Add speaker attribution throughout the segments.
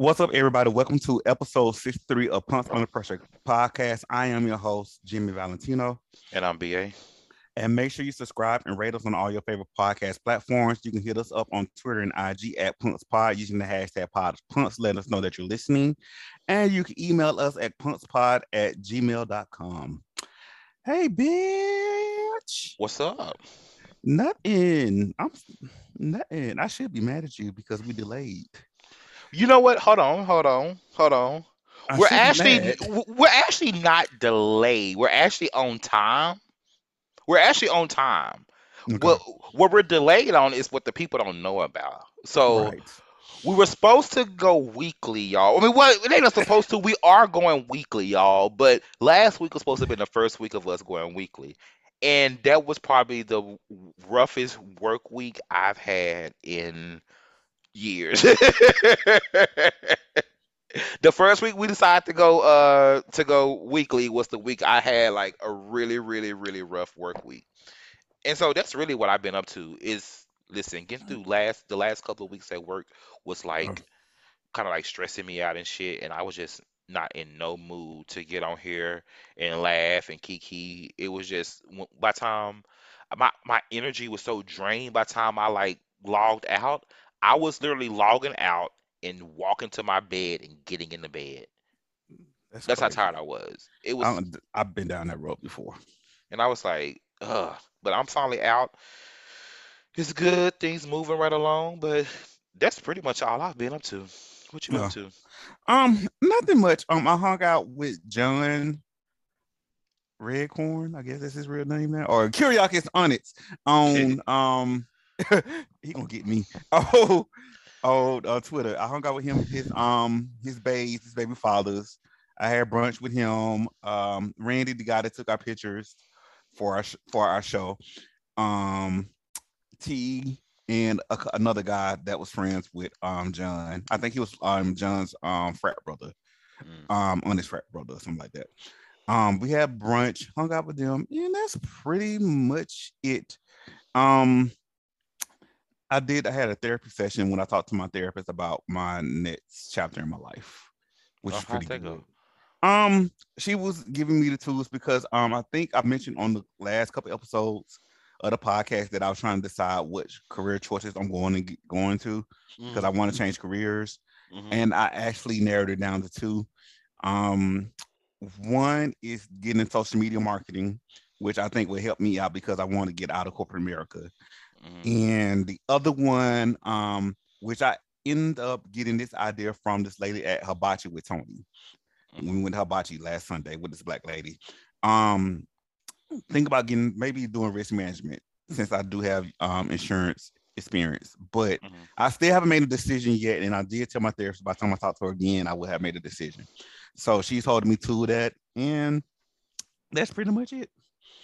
Speaker 1: What's up, everybody? Welcome to episode 63 of Punks Under Pressure podcast. I am your host, Jimmy Valentino.
Speaker 2: And I'm BA.
Speaker 1: And make sure you subscribe and rate us on all your favorite podcast platforms. You can hit us up on Twitter and IG at PunksPod using the hashtag PodPunks. Let us know that you're listening. And you can email us at punkspod at gmail.com. Hey, bitch.
Speaker 2: What's up?
Speaker 1: Nothing. I'm nothing. I should be mad at you because we delayed.
Speaker 2: You know what? Hold on, hold on, hold on.
Speaker 1: I
Speaker 2: we're actually
Speaker 1: mad.
Speaker 2: we're actually not delayed. We're actually on time. We're actually on time.
Speaker 1: Okay.
Speaker 2: What what we're delayed on is what the people don't know about. So
Speaker 1: right.
Speaker 2: we were supposed to go weekly, y'all. I mean, what it ain't not supposed to. We are going weekly, y'all. But last week was supposed to have been the first week of us going weekly, and that was probably the roughest work week I've had in years. the first week we decided to go uh to go weekly was the week I had like a really really really rough work week. And so that's really what I've been up to is listen, getting through last the last couple of weeks at work was like kind of like stressing me out and shit and I was just not in no mood to get on here and laugh and kiki. It was just by the time my my energy was so drained by the time I like logged out, I was literally logging out and walking to my bed and getting in the bed. That's how tired I was. It was
Speaker 1: I've been down that road before.
Speaker 2: and I was like, ugh. But I'm finally out. It's good, things moving right along, but that's pretty much all I've been up to. What you been up to?
Speaker 1: Um, nothing much. Um, I hung out with John Redcorn. I guess that's his real name now, or Kyriakis Onyx on um. he gonna get me. Oh, oh, uh, Twitter. I hung out with him. His um, his babes, his baby fathers. I had brunch with him. Um, Randy, the guy that took our pictures for our sh- for our show. Um, T and a, another guy that was friends with um John. I think he was um John's um frat brother,
Speaker 2: Mm.
Speaker 1: um on his frat brother, or something like that. Um, we had brunch, hung out with them, and that's pretty much it. Um, I did. I had a therapy session when I talked to my therapist about my next chapter in my life, which
Speaker 2: Oh,
Speaker 1: is pretty good.
Speaker 2: go?
Speaker 1: Um, she was giving me the tools because um, I think I mentioned on the last couple episodes of the podcast that I was trying to decide which career choices I'm going to get, going to because I want to change careers,
Speaker 2: Mhm.
Speaker 1: and I actually narrowed it down to two. Um, one is getting in social media marketing, which I think will help me out because I want to get out of corporate America,
Speaker 2: Mhm.
Speaker 1: and the other one, um, which I end up getting this idea from this lady at Hibachi with Tony we went to hibachi last Sunday with this black lady. Um, think about getting maybe doing risk management since I do have um insurance experience, but
Speaker 2: Mhm.
Speaker 1: I still haven't made a decision yet. And I did tell my therapist by the time I talk to her again, I would have made a decision. So she's holding me to that, and that's pretty much it.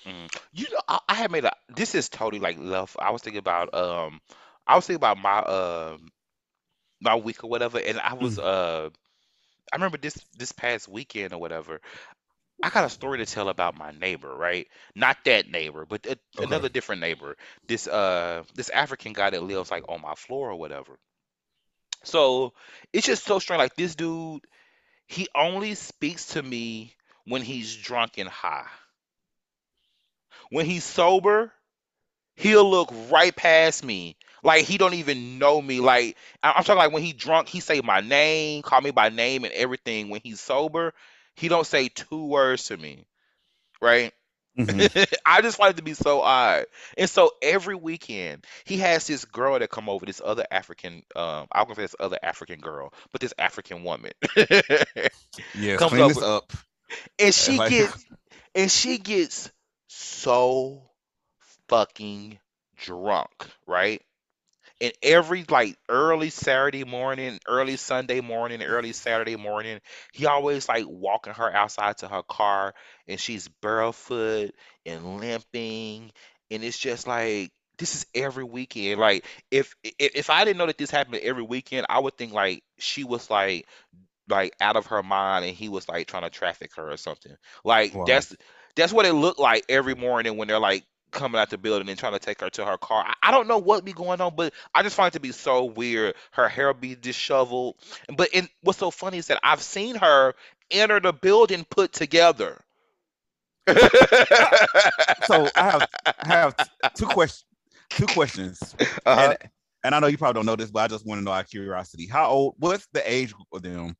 Speaker 2: Mhm. You know, I, I had made a. This is totally like love. I was thinking about um, I was thinking about my um, my week or whatever, and I was uh, I remember this this past weekend or whatever. I got a story to tell about my neighbor, right? Not that neighbor, but a,
Speaker 1: Okay.
Speaker 2: another different neighbor. This uh, this African guy that lives like on my floor or whatever. So it's just so strange. Like this dude, he only speaks to me when he's drunk and high. When he's sober, he'll look right past me. Like he don't even know me. Like I- I'm talking like when he drunk, he say my name, call me by name and everything. When he's sober, he don't say two words to me. Right?
Speaker 1: Mhm.
Speaker 2: I just find it to be so odd. And so every weekend he has this girl that come over, this other African, um, I'm gonna say this other African girl, but this African woman.
Speaker 1: yeah,
Speaker 2: Comes
Speaker 1: clean this up.
Speaker 2: and she
Speaker 1: Like-
Speaker 2: gets and she gets so fucking drunk, right? And every like early Saturday morning, early Sunday morning, early Saturday morning, he always like walking her outside to her car and she's barefoot and limping. And it's just like this is every weekend. Like if if, if I didn't know that this happened every weekend, I would think like she was like like out of her mind and he was like trying to traffic her or something. Like
Speaker 1: Wow.
Speaker 2: that's that's what it looked like every morning when they're like coming out the building and trying to take her to her car. I, I don't know what be going on, but I just find it to be so weird. Her hair be disheveled, but in, what's so funny is that I've seen her enter the building put together.
Speaker 1: so I have I have two questions. Two questions.
Speaker 2: Uh-huh.
Speaker 1: And, and I know you probably don't know this, but I just want to know out of curiosity. How old? What's the age of them?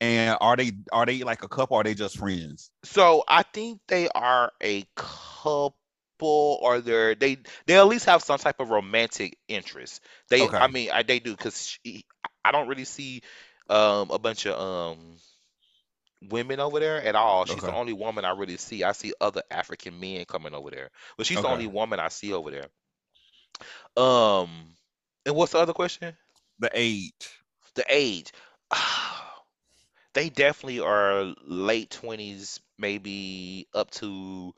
Speaker 1: And are they are they like a couple? Or are they just friends?
Speaker 2: So I think they are a couple, or they're they they at least have some type of romantic interest. They,
Speaker 1: Okay.
Speaker 2: I mean, I, they do because I don't really see um a bunch of um women over there at all. She's the only woman I really see. I see other African men coming over there, but she's the only woman I see over there. Um, and what's the other question?
Speaker 1: The age.
Speaker 2: The age. They definitely are late 20s, maybe up to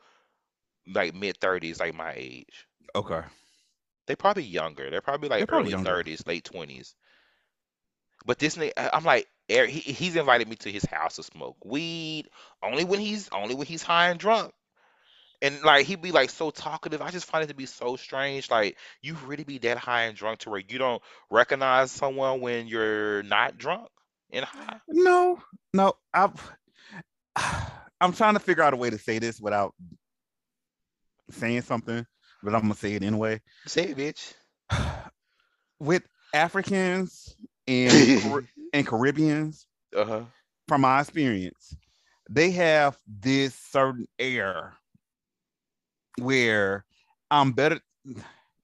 Speaker 2: like mid 30s, like my age.
Speaker 1: Okay.
Speaker 2: They probably younger. They're probably like
Speaker 1: They're probably
Speaker 2: early
Speaker 1: younger.
Speaker 2: 30s, late 20s. But this nigga, I'm like, Eric, he, he's invited me to his house to smoke weed only when he's only when he's high and drunk. And like he'd be like so talkative. I just find it to be so strange. Like you really be that high and drunk to where you don't recognize someone when you're not drunk and high.
Speaker 1: No, no. I'm I'm trying to figure out a way to say this without saying something, but I'm gonna say it anyway.
Speaker 2: Say it, bitch.
Speaker 1: With Africans and and Caribbeans,
Speaker 2: Uh-huh.
Speaker 1: from my experience, they have this certain air where I'm better.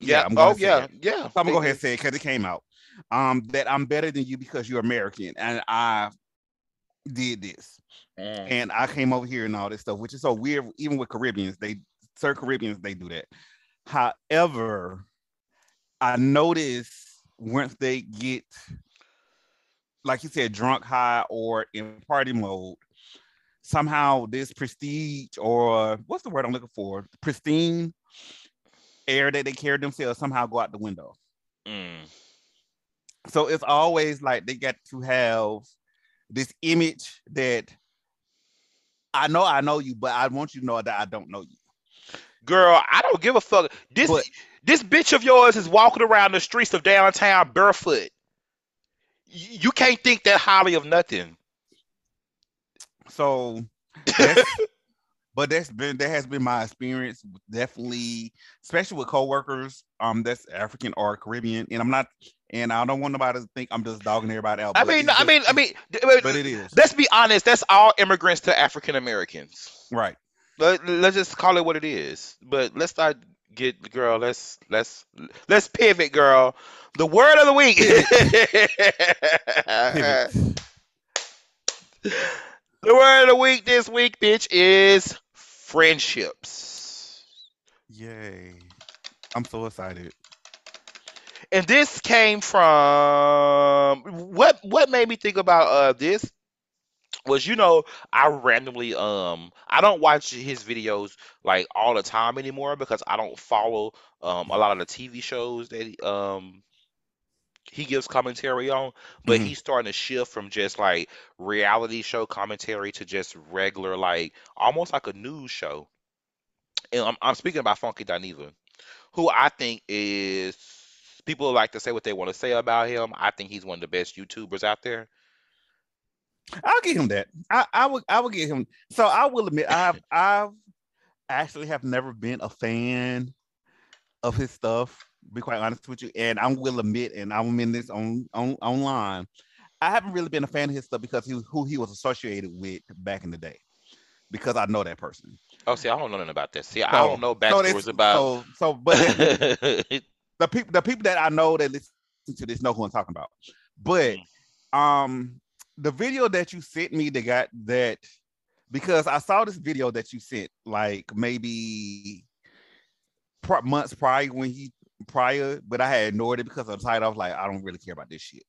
Speaker 2: Yeah.
Speaker 1: I'm
Speaker 2: Oh yeah.
Speaker 1: it.
Speaker 2: Yeah.
Speaker 1: So I'm gonna go ahead and say it because it came out. Um, that I'm better than you because you're American, and I did this,
Speaker 2: Mm.
Speaker 1: and I came over here and all this stuff, which is so weird. Even with Caribbeans, they certain Caribbeans they do that. However, I notice once they get, like you said, drunk, high, or in party mode, somehow this prestige or what's the word I'm looking for, pristine air that they carry themselves somehow go out the window.
Speaker 2: Mm.
Speaker 1: So it's always like they got to have this image that I know I know you, but I want you to know that I don't know you.
Speaker 2: Girl, I don't give a fuck. This
Speaker 1: But-
Speaker 2: this bitch of yours is walking around the streets of downtown barefoot. You can't think that highly of nothing.
Speaker 1: So, that's, but that's been that has been my experience. Definitely, especially with coworkers, um, that's African or Caribbean, and I'm not, and I don't want nobody to think I'm just dogging everybody out.
Speaker 2: I mean, I mean, I mean,
Speaker 1: but it is
Speaker 2: let's be honest. That's all immigrants to African Americans.
Speaker 1: right.
Speaker 2: Let, let's just call it what it is. But let's not get girl. Let's let's let's pivot, girl. The word of the week. The word of the week this week, bitch, is friendships.
Speaker 1: Yay! I'm so excited.
Speaker 2: And this came from what what made me think about uh this was you know I randomly um I don't watch his videos like all the time anymore because I don't follow um a lot of the TV shows that um he gives commentary on but
Speaker 1: Mhm.
Speaker 2: he's starting to shift from just like reality show commentary to just regular like almost like a news show and I'm, I'm speaking about Funky Dineva who I think is people like to say what they want to say about him I think he's one of the best YouTubers out there
Speaker 1: I'll give him that. I, I would I would give him. So I will admit I've I've actually have never been a fan of his stuff. Be quite honest with you, and I will admit, and I'm in this on on online. I haven't really been a fan of his stuff because he was who he was associated with back in the day. Because I know that person.
Speaker 2: oh see I don't know nothing about that see I don't know
Speaker 1: so
Speaker 2: backstories
Speaker 1: that's-
Speaker 2: about
Speaker 1: So so, but the people the people that I know that listen to this know who I'm talking about. But um the video that you sent me that got that because I saw this video that you sent like maybe pri- months prior when he prior, but I had ignored it because of the title. I was like, I don't really care about this shit.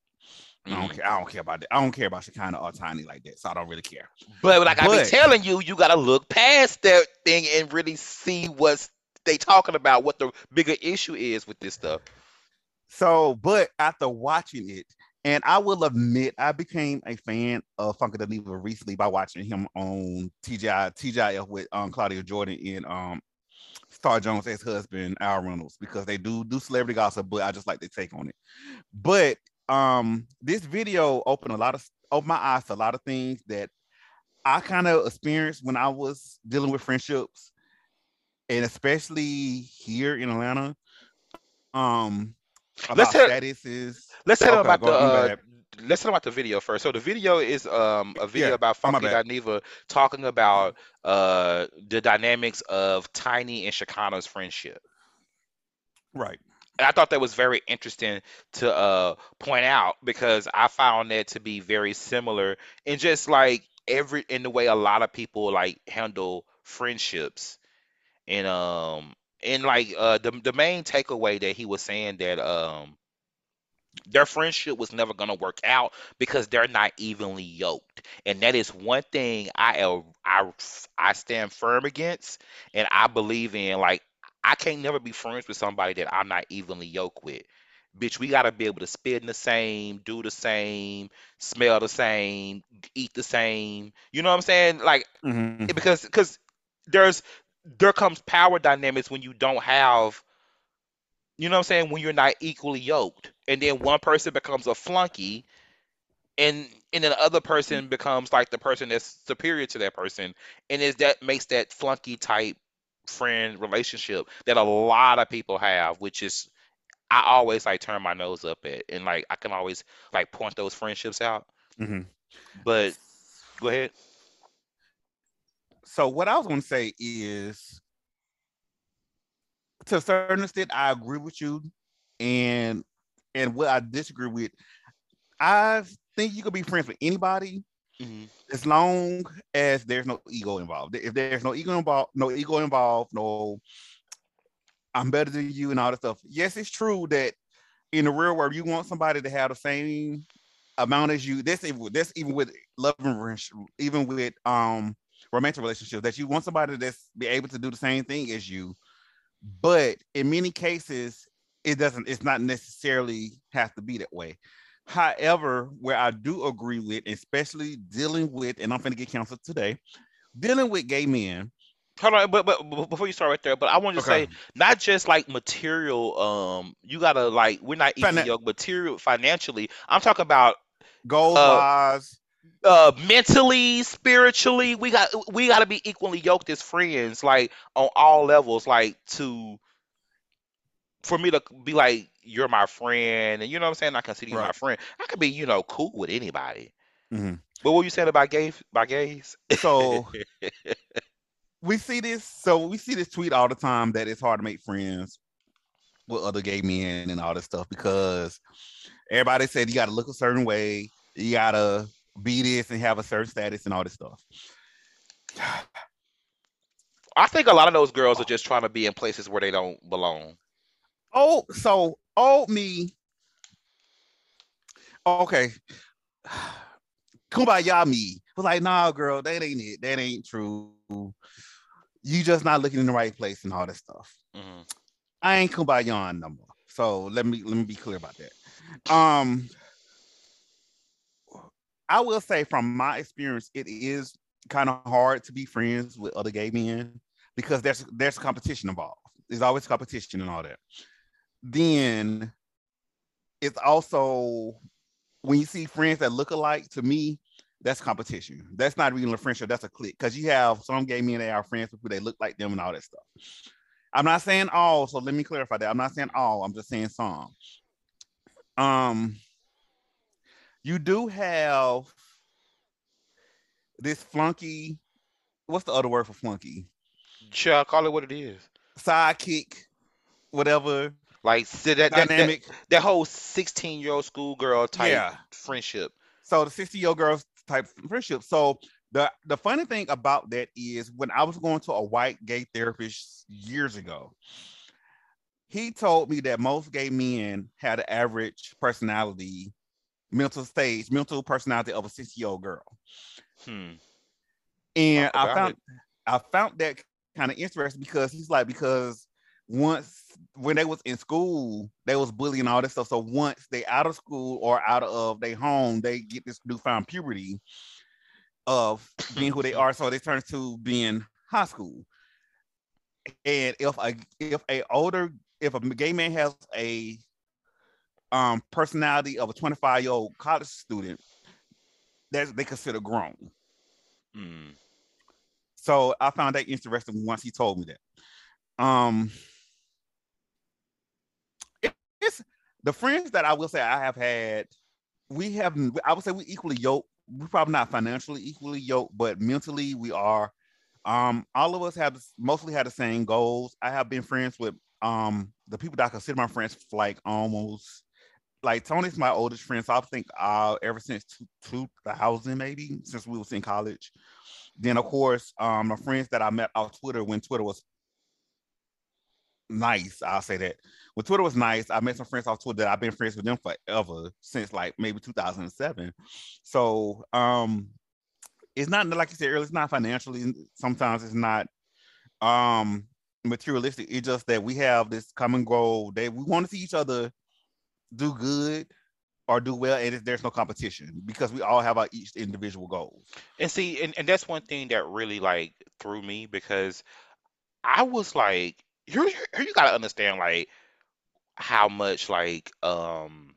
Speaker 1: I don't
Speaker 2: Mhm.
Speaker 1: care. I don't care about that. I don't care about Shekinah or Tiny like that. So I don't really care.
Speaker 2: But like I
Speaker 1: But-
Speaker 2: be telling you, you gotta look past that thing and really see what's they talking about, what the bigger issue is with this stuff.
Speaker 1: So, but after watching it, and I will admit, I became a fan of Funky recently by watching him on TGI TGIF with um Claudia Jordan and um Star Jones' ex-husband Al Reynolds because they do do celebrity gossip, but I just like their take on it. But um, this video opened a lot of opened my eyes to a lot of things that I kind of experienced when I was dealing with friendships, and especially here in Atlanta. Um,
Speaker 2: Let's
Speaker 1: about
Speaker 2: hit-
Speaker 1: statuses.
Speaker 2: Let's tell
Speaker 1: Okay,
Speaker 2: about the. Uh, let's talk about the video first. So the video is um a video
Speaker 1: Yeah,
Speaker 2: about
Speaker 1: oh,
Speaker 2: Funky. Dineva talking about uh the dynamics of Tiny and Shekinah's friendship.
Speaker 1: Right.
Speaker 2: And I thought that was very interesting to uh point out because I found that to be very similar in just like every in the way a lot of people like handle friendships and um and like uh the the main takeaway that he was saying that um their friendship was never going to work out because they're not evenly yoked. And that is one thing I uh, I I stand firm against and I believe in like I can't never be friends with somebody that I'm not evenly yoked with. Bitch we got to be able to spit in the same do the same smell the same eat the same. You know what I'm saying? Like
Speaker 1: Mhm.
Speaker 2: because because there's there comes power dynamics when you don't have you know what I'm saying when you're not equally yoked. And then one person becomes a flunky and and then the other person becomes like the person that's superior to that person. And is that makes that flunky type friend relationship that a lot of people have which is I always like turn my nose up at and like I can always like point those friendships out.
Speaker 1: Mhm.
Speaker 2: but go ahead
Speaker 1: So what I was going to say is, to a certain extent, I agree with you, and and what I disagree with, I think you could be friends with anybody
Speaker 2: Mhm.
Speaker 1: as long as there's no ego involved. If there's no ego involved, no ego involved, no, I'm better than you and all that stuff. Yes, it's true that in the real world, you want somebody to have the same amount as you. That's even that's even with love and even with um romantic relationships, that you want somebody that's be able to do the same thing as you. But in many cases, it doesn't. It's not necessarily have to be that way. However, where I do agree with, especially dealing with, and I'm going to get canceled today, dealing with gay men.
Speaker 2: Hold on, but, but before you start right there, but I want to say not just like material. Um, you gotta like we're not equally
Speaker 1: Finan-
Speaker 2: material financially. I'm talking about
Speaker 1: goals
Speaker 2: uh,
Speaker 1: wise,
Speaker 2: uh mentally, spiritually. We got we got to be equally yoked as friends, like on all levels. Like to for me to be like you're my friend, and you know what I'm saying. I consider you my friend. I could be you know cool with anybody.
Speaker 1: Mhm.
Speaker 2: But what you saying about gay by gays?
Speaker 1: So we see this. So we see this tweet all the time that it's hard to make friends with other gay men and all this stuff because everybody said you got to look a certain way, you got to be this and have a certain status and all this stuff.
Speaker 2: I think a lot of those girls are just trying to be in places where they don't belong.
Speaker 1: Oh, so old me. Okay. Kumbaya me was like, nah, girl, that ain't it. That ain't true. You just not looking in the right place and all that stuff.
Speaker 2: Mhm.
Speaker 1: I ain't kumbaya no more. So let me let me be clear about that. Um I will say from my experience, it is kind of hard to be friends with other gay men because there's there's competition involved. There's always competition and all that. Then it's also when you see friends that look alike to me, that's competition. That's not really a friendship, that's a clique. Because you have some gay men that are friends with who they look like them and all that stuff. I'm not saying all, so let me clarify that. I'm not saying all, I'm just saying some. Um you do have this flunky. What's the other word for flunky?
Speaker 2: Sure, call it what it is.
Speaker 1: Sidekick, whatever
Speaker 2: Like so that, that, that
Speaker 1: dynamic.
Speaker 2: that whole sixteen year old schoolgirl type
Speaker 1: Yeah.
Speaker 2: friendship.
Speaker 1: So the 60 year old girls type friendship. So the the funny thing about that is when I was going to a white gay therapist years ago, he told me that most gay men had an average personality, mental stage, mental personality of a 60 year old girl.
Speaker 2: Hmm.
Speaker 1: And I found I found that kind of interesting because he's like because once when they was in school they was bullying all this stuff. So once they out of school or out of their home, they get this newfound puberty of being who they are. So they turn to being high school. and if a if a older if a gay man has a um personality of a 25 year old college student, that they consider grown.
Speaker 2: Mm.
Speaker 1: So I found that interesting once he told me that. Um, it- it's the friends that I will say I have had. We have, I would say, we equally yoked. We're probably not financially equally yoked, but mentally we are. Um, all of us have mostly had the same goals. I have been friends with um the people that I consider my friends for like almost like Tony's my oldest friend, so I think uh ever since two, 2000 maybe since we was in college. Then of course, um, my friends that I met on Twitter when Twitter was nice, I'll say that. When Twitter was nice, I met some friends off Twitter that I've been friends with them forever since like maybe 2007. So um, it's not like you said earlier, it's not financially. Sometimes it's not um materialistic. It's just that we have this common goal that we want to see each other do good or do well, and there's no competition because we all have our each individual goals.
Speaker 2: And see, and, and that's one thing that really like threw me because I was like, you you you gotta understand like how much like um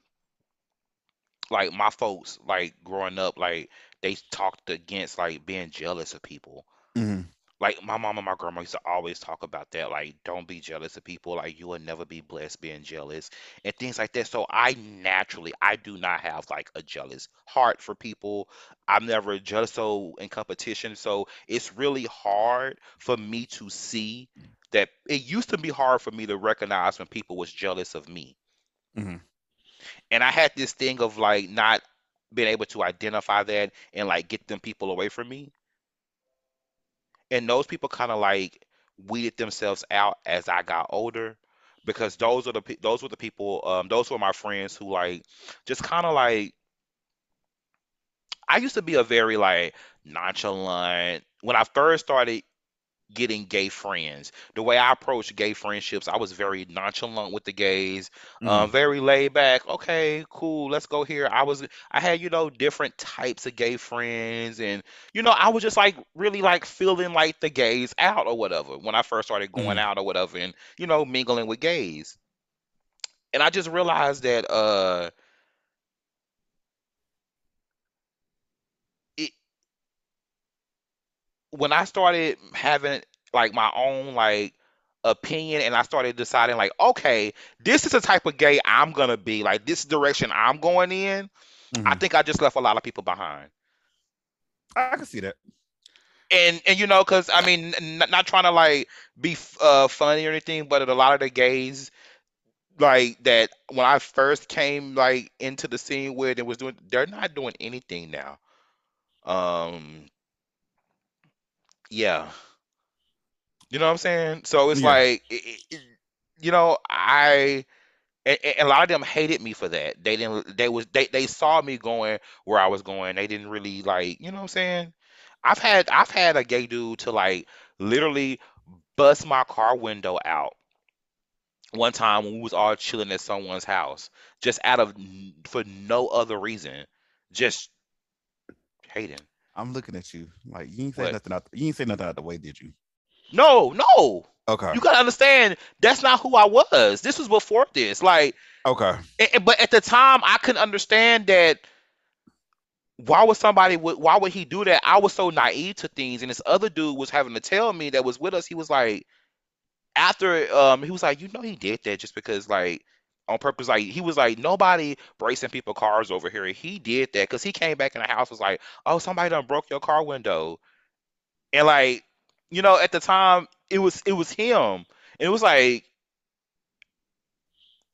Speaker 2: like my folks like growing up like they talked against like being jealous of people.
Speaker 1: Mhm.
Speaker 2: Like my mom and my grandma used to always talk about that. Like, don't be jealous of people. Like, you will never be blessed being jealous and things like that. So I naturally, I do not have like a jealous heart for people. I'm never jealous so in competition. So it's really hard for me to see that it used to be hard for me to recognize when people was jealous of me.
Speaker 1: Mhm.
Speaker 2: And I had this thing of like not being able to identify that and like get them people away from me. And those people kind of like weeded themselves out as I got older because those are the those were the people um those were my friends who like just kind of like I used to be a very like nonchalant. When I first started getting gay friends. The way I approached gay friendships, I was very nonchalant with the gays, um,
Speaker 1: Mm.
Speaker 2: very laid back. Okay, cool, let's go here. I was, I had, you know, different types of gay friends, and you know, I was just like really like feeling like the gays out or whatever when I first started going
Speaker 1: Mhm.
Speaker 2: out or whatever, and you know, mingling with gays. And I just realized that uh, when I started having like my own like opinion and I started deciding like, okay, this is the type of gay I'm gonna be, like this direction I'm going in, I
Speaker 1: Mhm.
Speaker 2: think I just left a lot of people behind.
Speaker 1: I can see that.
Speaker 2: And and you know, cause I mean, n- not trying to like be f- uh funny or anything, but a lot of the gays like that when I first came like into the scene where they was doing, they're not doing anything now. Um, yeah. You know what I'm saying? So it's
Speaker 1: Yeah.
Speaker 2: like, it, it, you know, I and, and a lot of them hated me for that. They didn't. They was they they saw me going where I was going. They didn't really like. You know what I'm saying? I've had I've had a gay dude to like literally bust my car window out one time when we was all chilling at someone's house, just out of for no other reason, just hating.
Speaker 1: I'm looking at you like you ain't say
Speaker 2: What?
Speaker 1: nothing out. You ain't say nothing out the way, did you?
Speaker 2: No, no.
Speaker 1: Okay.
Speaker 2: You gotta understand that's not who I was. This was before this. Like
Speaker 1: Okay.
Speaker 2: And- but at the time, I couldn't understand that. Why would somebody? would Why would he do that? I was so naive to things, and this other dude was having to tell me that was with us. He was like, after um, he was like, you know, he did that just because like on purpose. Like he was like, nobody bracing people cars over here. He did that because he came back in the house was like, oh, somebody done broke your car window, and like, you know, at the time, it was it was him, and it was like,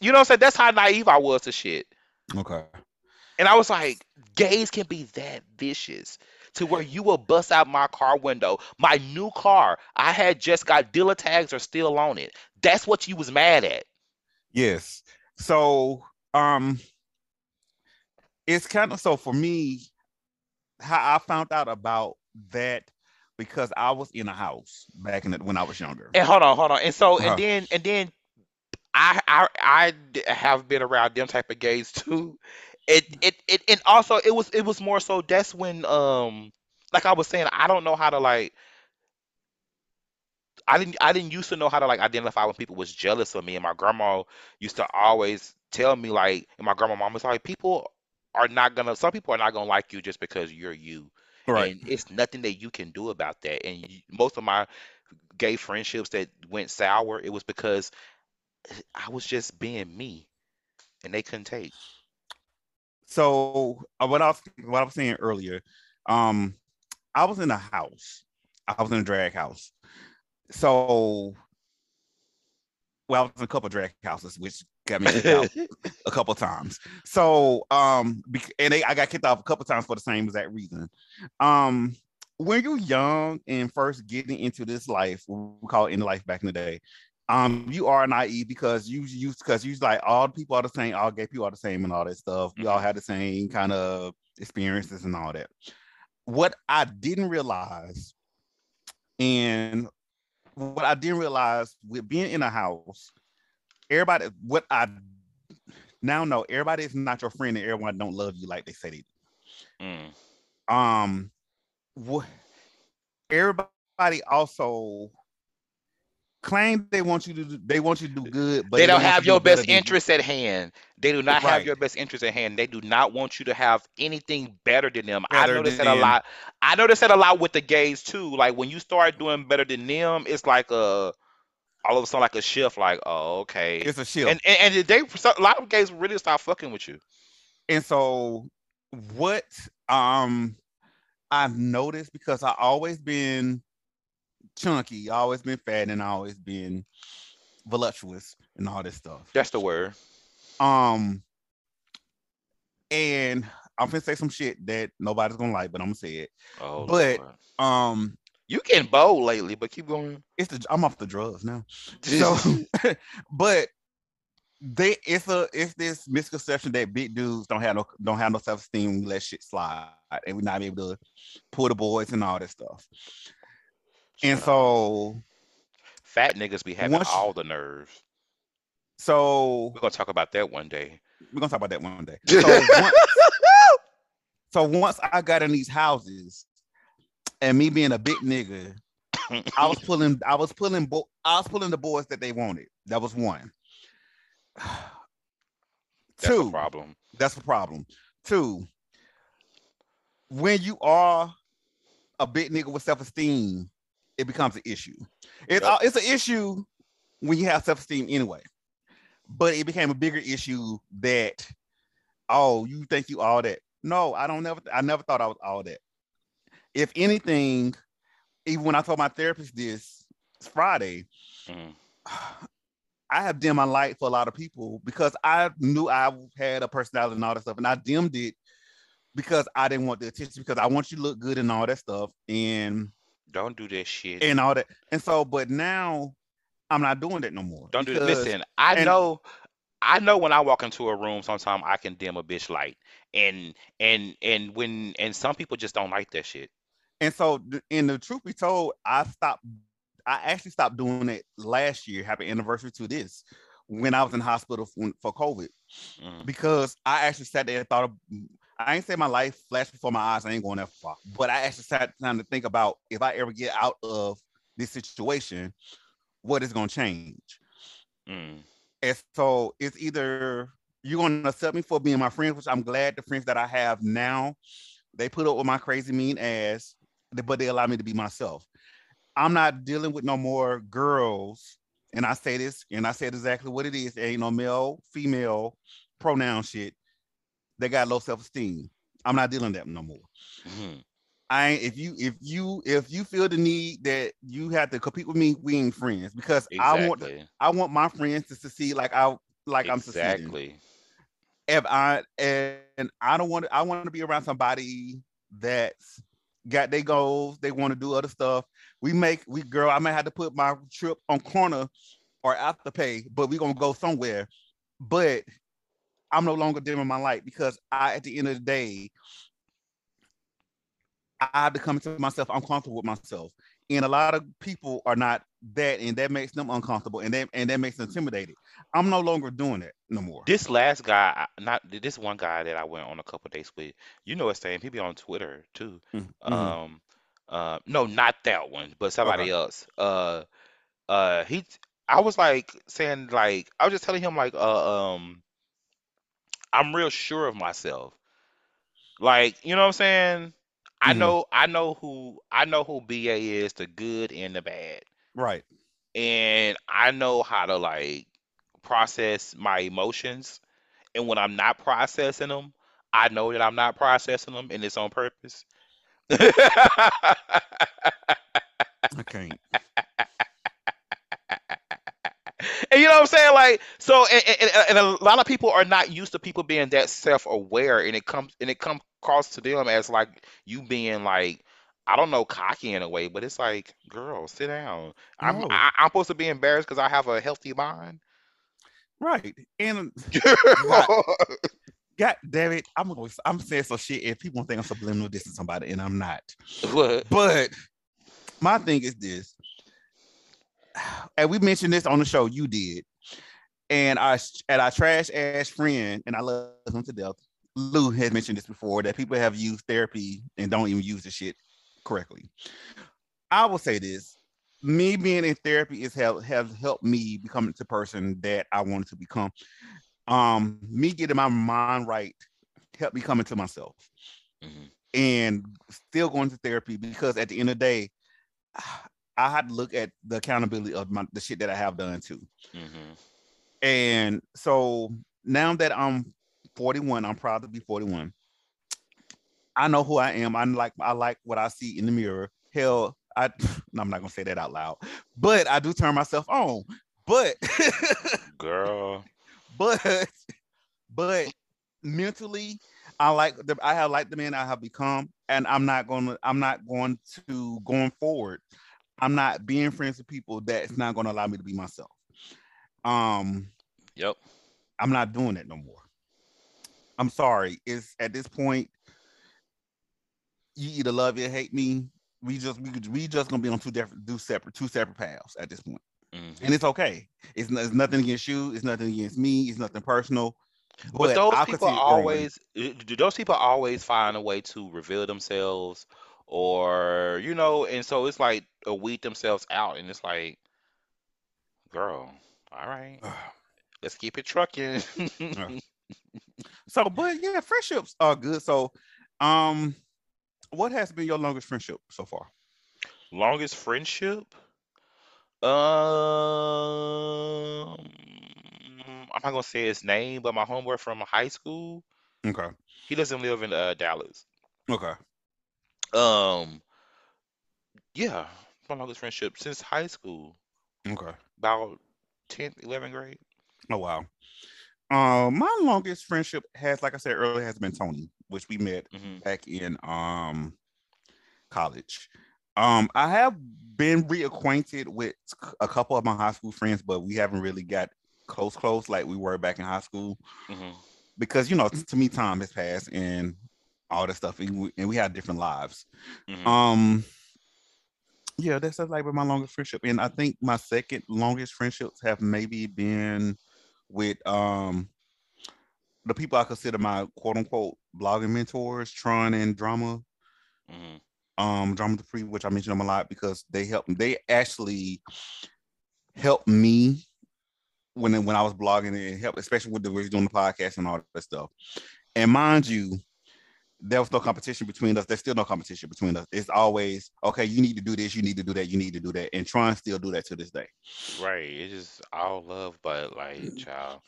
Speaker 2: you know, I'm saying that's how naive I was to shit.
Speaker 1: Okay.
Speaker 2: And I was like, gays can be that vicious to where you will bust out my car window. My new car, I had just got dealer tags are still on it. That's what you was mad at.
Speaker 1: Yes. So um it's kind of so for me how I found out about that because I was in a house back in the, when I was younger.
Speaker 2: And hold on, hold on. And so
Speaker 1: Uh-huh.
Speaker 2: and then and then i have been around them type of gays too. It it it and also it was it was more so that's when um like I was saying I don't know how to like I didn't I didn't used to know how to like identify when people was jealous of me, and my grandma used to always tell me like, and my grandma mom was like, people are not gonna, some people are not gonna like you just because you're you,
Speaker 1: Right.
Speaker 2: and it's nothing that you can do about that. And most of my gay friendships that went sour, it was because I was just being me, and they couldn't take.
Speaker 1: So uh, what I was what I was saying earlier, um, I was in a house. I was in a drag house. So, well, I was in a couple drag houses, which got me kicked out a couple times. So, um, and they, I got kicked off a couple times for the same exact reason. Um, when you're young and first getting into this life, we call it in life back in the day, um, you are naive because you use because you like all people are the same, all gay people are the same, and all that stuff. We all had the same kind of experiences and all that. What I didn't realize, and what I didn't realize with being in a house, everybody, what I now know, everybody is not your friend, and everyone don't love you like they say they do
Speaker 2: Mm.
Speaker 1: um wh- everybody also claim they want you to do, they want you to do good but
Speaker 2: They don't have your best interest at hand. They do not have your best interest at hand. They do not want you to have anything better than them. I
Speaker 1: Better
Speaker 2: noticed that a lot. I noticed that a lot with the gays too. Like when you start doing better than them, it's like a all of a sudden like a shift. Like oh okay,
Speaker 1: it's a shift
Speaker 2: and and, and they a lot of gays really start fucking with you.
Speaker 1: and so what um I've noticed because I always been chunky, always been fat, and always been voluptuous and all this stuff.
Speaker 2: That's the word.
Speaker 1: Um, and I'm gonna say some shit that nobody's gonna like, but I'm gonna say it.
Speaker 2: Oh,
Speaker 1: But-
Speaker 2: Lord.
Speaker 1: Um,
Speaker 2: you getting bold lately, but keep going.
Speaker 1: it's the I'm off the drugs now. So, but they it's a it's this misconception that big dudes don't have no don't have no self esteem. We let shit slide, and we're not able to pull the boys and all this stuff. And so,
Speaker 2: fat niggas be having
Speaker 1: once-
Speaker 2: all the nerves.
Speaker 1: so
Speaker 2: We're gonna talk about that one day.
Speaker 1: we're gonna talk about that one day. So once, so once I got in these houses, and me being a big nigga, I was pulling, I was pulling, bo- I was pulling the boys that they wanted. That was one.
Speaker 2: That's
Speaker 1: Two,
Speaker 2: a problem.
Speaker 1: that's the problem. Two, when you are a big nigga with self-esteem, it becomes an issue. It's
Speaker 2: Yep.
Speaker 1: it's an issue when you have self-esteem anyway. But it became a bigger issue that, oh, you think you all that. No, I don't never I never thought I was all that. If anything, even when I told my therapist this Friday,
Speaker 2: Mhm.
Speaker 1: I have dimmed my light for a lot of people because I knew I had a personality and all that stuff, and I dimmed it because I didn't want the attention because I want you to look good and all that stuff and
Speaker 2: Don't do that shit.
Speaker 1: and all that. And so, but now I'm not doing that no more.
Speaker 2: Don't do that. Listen, I
Speaker 1: and-
Speaker 2: know, I know when I walk into a room, sometimes I can dim a bitch light, and and and when and some people just don't like that shit.
Speaker 1: And so, and the truth be told, I stopped. I actually stopped doing it last year. Happy anniversary to this, when I was in hospital for, for COVID,
Speaker 2: Mhm.
Speaker 1: because I actually sat there and thought of. I ain't say my life flashed before my eyes. I ain't going that far, but I actually sat down to think about if I ever get out of this situation, what is going to change.
Speaker 2: Mm.
Speaker 1: And so it's either you're going to accept me for being my friend, which I'm glad the friends that I have now, they put up with my crazy mean ass, but they allow me to be myself. I'm not dealing with no more girls. And I say this, and I said exactly what it is. There ain't no male, female pronoun shit. They got low self-esteem. I'm not dealing with that no more.
Speaker 2: Mhm.
Speaker 1: I ain't- if you if you if you feel the need that you have to compete with me, we ain't friends because I want I want my friends to succeed like I like I'm succeeding.
Speaker 2: exactly.
Speaker 1: If I and I don't want to, I want to be around somebody that's got their goals. They want to do other stuff. We make we girl. I may have to put my trip on corner or after pay, but we gonna go somewhere. But I'm no longer dimming my light because I, at the end of the day, I have to myself. I'm comfortable with myself, and a lot of people are not that, and that makes them uncomfortable, and that and that makes them intimidated. I'm no longer doing that no more.
Speaker 2: This last guy, not this one guy that I went on a couple days with. You know his name. He be on Twitter too.
Speaker 1: Mhm.
Speaker 2: Um, uh, no, not that one, but somebody
Speaker 1: Okay.
Speaker 2: else. Uh, uh he I was like saying like I was just telling him like uh um I'm real sure of myself. Like, you know what I'm saying? I
Speaker 1: Mhm.
Speaker 2: know I know who I know who BA is, the good and the bad.
Speaker 1: Right.
Speaker 2: And I know how to like process my emotions. And when I'm not processing them, I know that I'm not processing them and it's on purpose.
Speaker 1: I can't.
Speaker 2: And you know what I'm saying? Like, so, and, and, and a lot of people are not used to people being that self-aware, and it comes and it comes across to them as like you being like, I don't know, cocky in a way, but it's like, girl, sit down. I'm
Speaker 1: No.
Speaker 2: I, I'm supposed to be embarrassed because I have a healthy mind.
Speaker 1: Right. And God damn it, I'm gonna I'm saying some shit and people think I'm subliminal dissing somebody and I'm not.
Speaker 2: what?
Speaker 1: But my thing is this, and we mentioned this on the show. You did, and our and our trash ass friend, and I love him to death. Lou had mentioned this before that people have used therapy and don't even use the shit correctly. I will say this: me being in therapy is help has helped me become the person that I wanted to become. Um, me getting my mind right helped me come into myself
Speaker 2: Mhm.
Speaker 1: and still going to therapy because at the end of the day, I had to look at the accountability of my, the shit that I have done too.
Speaker 2: Mhm.
Speaker 1: And so now that I'm 41, I'm proud to be 41. I know who I am. I like I like what I see in the mirror. Hell, I I'm not gonna say that out loud, but I do turn myself on. But
Speaker 2: Girl.
Speaker 1: but but mentally i like the i have like the man i have become and i'm not gonna i'm not going to going forward i'm not being friends with people that's not gonna allow me to be myself um
Speaker 2: Yep.
Speaker 1: i'm not doing that no more. I'm sorry. It's at this point you either love it or hate me. We just we, we just gonna be on two different do separate two separate paths at this point.
Speaker 2: Mhm.
Speaker 1: and it's okay. It's, it's nothing against you. It's nothing against me. It's nothing personal.
Speaker 2: But those
Speaker 1: I'll
Speaker 2: people always do those people always find a way to reveal themselves or you know, and so it's like uh, weed themselves out and it's like, girl, all right, let's keep it trucking.
Speaker 1: So, but yeah, friendships are good. So, um, what has been your longest friendship so far?
Speaker 2: Longest friendship? Um, I'm not gonna say his name, but my homeboy from high school,
Speaker 1: Okay.
Speaker 2: he doesn't live in uh, Dallas.
Speaker 1: Okay.
Speaker 2: Um, yeah, my longest friendship since high school,
Speaker 1: Okay.
Speaker 2: about 10th, 11th grade.
Speaker 1: Oh wow. Um, my longest friendship has, like I said earlier, has been Tony, which we met
Speaker 2: hmm
Speaker 1: back in um college. Um, I have been reacquainted with a couple of my high school friends, but we haven't really got close, close like we were back in high school
Speaker 2: hmm
Speaker 1: because you know, to me, time has passed and all that stuff, and we, and we had different lives.
Speaker 2: hmm
Speaker 1: Um, yeah, that's like been my longest friendship, and I think my second longest friendships have maybe been with um the people I consider my quote unquote blogging mentors, Tron and Drama,
Speaker 2: hmm
Speaker 1: um, Drama the Free, which I mention them a lot because they help. They actually helped me when when I was blogging and help, especially with the doing the podcast and all that stuff. And mind you, there was no competition between us. There's still no competition between us. It's always okay. You need to do this. You need to do that. You need to do that. And try and still do that to this day.
Speaker 2: Right. It's just all love, but like, child,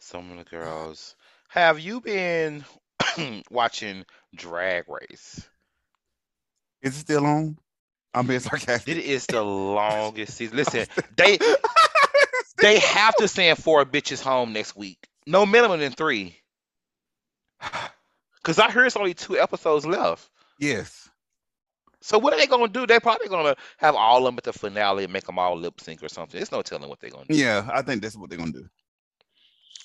Speaker 2: some of the girls. Have you been watching Drag Race?
Speaker 1: Is it still on? I'm being sarcastic.
Speaker 2: It is the longest season. Listen, they they have to send four bitches home next week. No minimum than three. Cause I heard it's only two episodes left.
Speaker 1: yes.
Speaker 2: So what are they gonna do? They're probably gonna have all of them at the finale and make them all lip sync or something. There's no telling what they're gonna do.
Speaker 1: Yeah, I think that's what they're gonna do.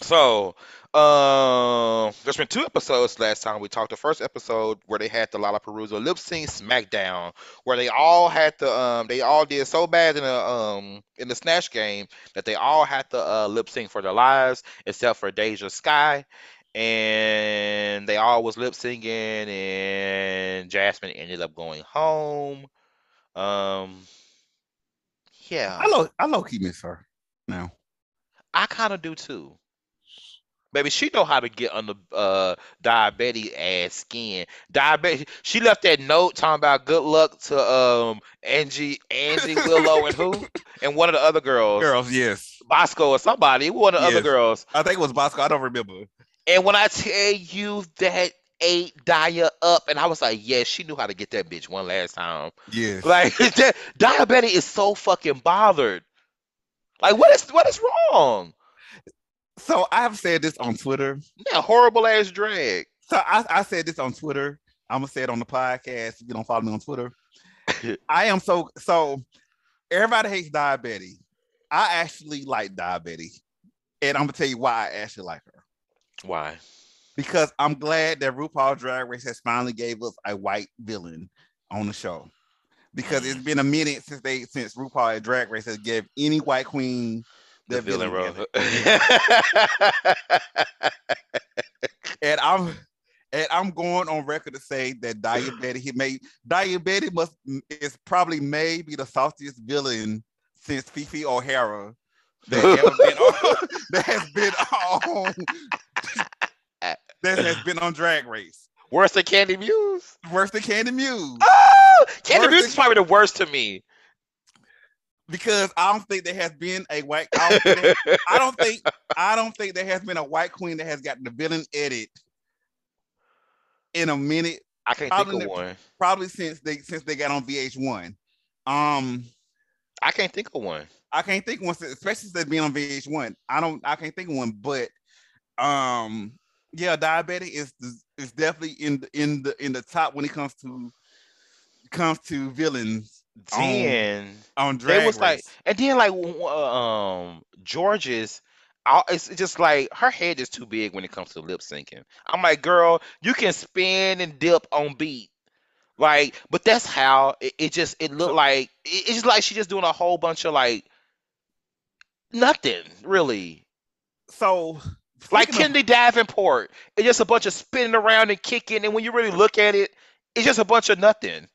Speaker 2: So, um, there's been two episodes last time we talked. The first episode where they had the LalaPaRUza lip sync SmackDown, where they all had to, um, they all did so bad in the um in the snatch game that they all had to uh, lip sync for their lives, except for DeJa Skye, and they all was lip syncing, and Jasmine ended up going home. Um, Yeah,
Speaker 1: I low I low key miss her now.
Speaker 2: I kind of do too. Baby, she know how to get under uh diabetes ass skin. Diabetes. She left that note talking about good luck to um Angie, Angie Willow, and who, and one of the other girls,
Speaker 1: Girls, yes.
Speaker 2: Bosco or somebody, one of the other girls.
Speaker 1: I think it was Bosco. I don't remember.
Speaker 2: And when I tell you that ate Daya up, and I was like, yes, she knew how to get that bitch one last time.
Speaker 1: Yeah.
Speaker 2: Like that Daya Betty is so fucking bothered. Like what is what is wrong?
Speaker 1: so I have said this on Twitter.
Speaker 2: That horrible ass drag.
Speaker 1: So I, I said this on Twitter. I'm gonna say it on the podcast. If you don't follow me on Twitter, I am so so. Everybody hates Daya Betty. I actually like Daya Betty, and I'm gonna tell you why I actually like her.
Speaker 2: Why?
Speaker 1: Because I'm glad that RuPaul Drag Race has finally gave us a white villain on the show. Because it's mm. been a minute since they since RuPaul at Drag Race has gave any white queen
Speaker 2: The
Speaker 1: their
Speaker 2: villain
Speaker 1: villain
Speaker 2: role.
Speaker 1: and I'm and I'm going on record to say that Daya Betty he made Daya Betty must is probably maybe the saltiest villain since Phi Phi O'Hara that ever been on, that has been on that has been on Drag Race.
Speaker 2: Worse than Kandy Muse?
Speaker 1: Worse than Kandy Muse
Speaker 2: Oh, Candy
Speaker 1: Worse
Speaker 2: Muse is probably the worst to me.
Speaker 1: because I don't think there has been a white. I don't, think- I don't think I don't think there has been a white queen that has gotten the villain edit in a minute.
Speaker 2: I can't
Speaker 1: Probably
Speaker 2: think of one.
Speaker 1: Probably since they since they got on VH1. Um,
Speaker 2: I can't think of one.
Speaker 1: I can't think of one, especially since they've been on VH1. I don't. I can't think of one, but um, yeah, Daya Betty is is definitely in the in the in the top when it comes to comes to villains on
Speaker 2: Then
Speaker 1: on drag
Speaker 2: they was like,
Speaker 1: race.
Speaker 2: and then like um Jorgeous. I- It's just like her head is too big when it comes to lip syncing. I'm like, girl, you can spin and dip on beat, like, but that's how it, it just it looked like. It, it's just like she just doing a whole bunch of like nothing really.
Speaker 1: so
Speaker 2: Like Kennedy Davenport, it's just a bunch of spinning around and kicking, and when you really look at it, it's just a bunch of nothing.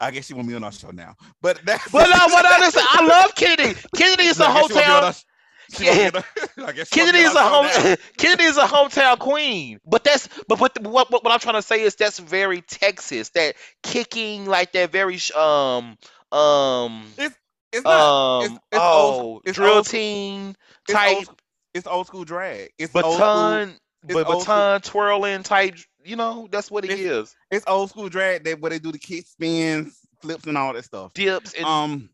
Speaker 1: I guess you want me on our show now, but that's
Speaker 2: But no, but honestly, I love Kennedy. Kennedy is a
Speaker 1: I guess you want me on
Speaker 2: hometown.
Speaker 1: our- she want me on our- I guess
Speaker 2: Kennedy is a home. Kennedy is a hometown queen. But that's but but what, what what I'm trying to say is that's very Texas. That kicking like that very um um
Speaker 1: It's not.
Speaker 2: um
Speaker 1: it's- it's
Speaker 2: oh
Speaker 1: old- it's
Speaker 2: drill
Speaker 1: old-
Speaker 2: team
Speaker 1: it's
Speaker 2: type
Speaker 1: old, it's old school drag. It's old school.
Speaker 2: baton
Speaker 1: it's
Speaker 2: but
Speaker 1: old school-
Speaker 2: baton twirling type. You know that's what it
Speaker 1: It's-
Speaker 2: is.
Speaker 1: It's old school drag. They where they do the kick spins, flips, and all that stuff.
Speaker 2: Dips and
Speaker 1: Um.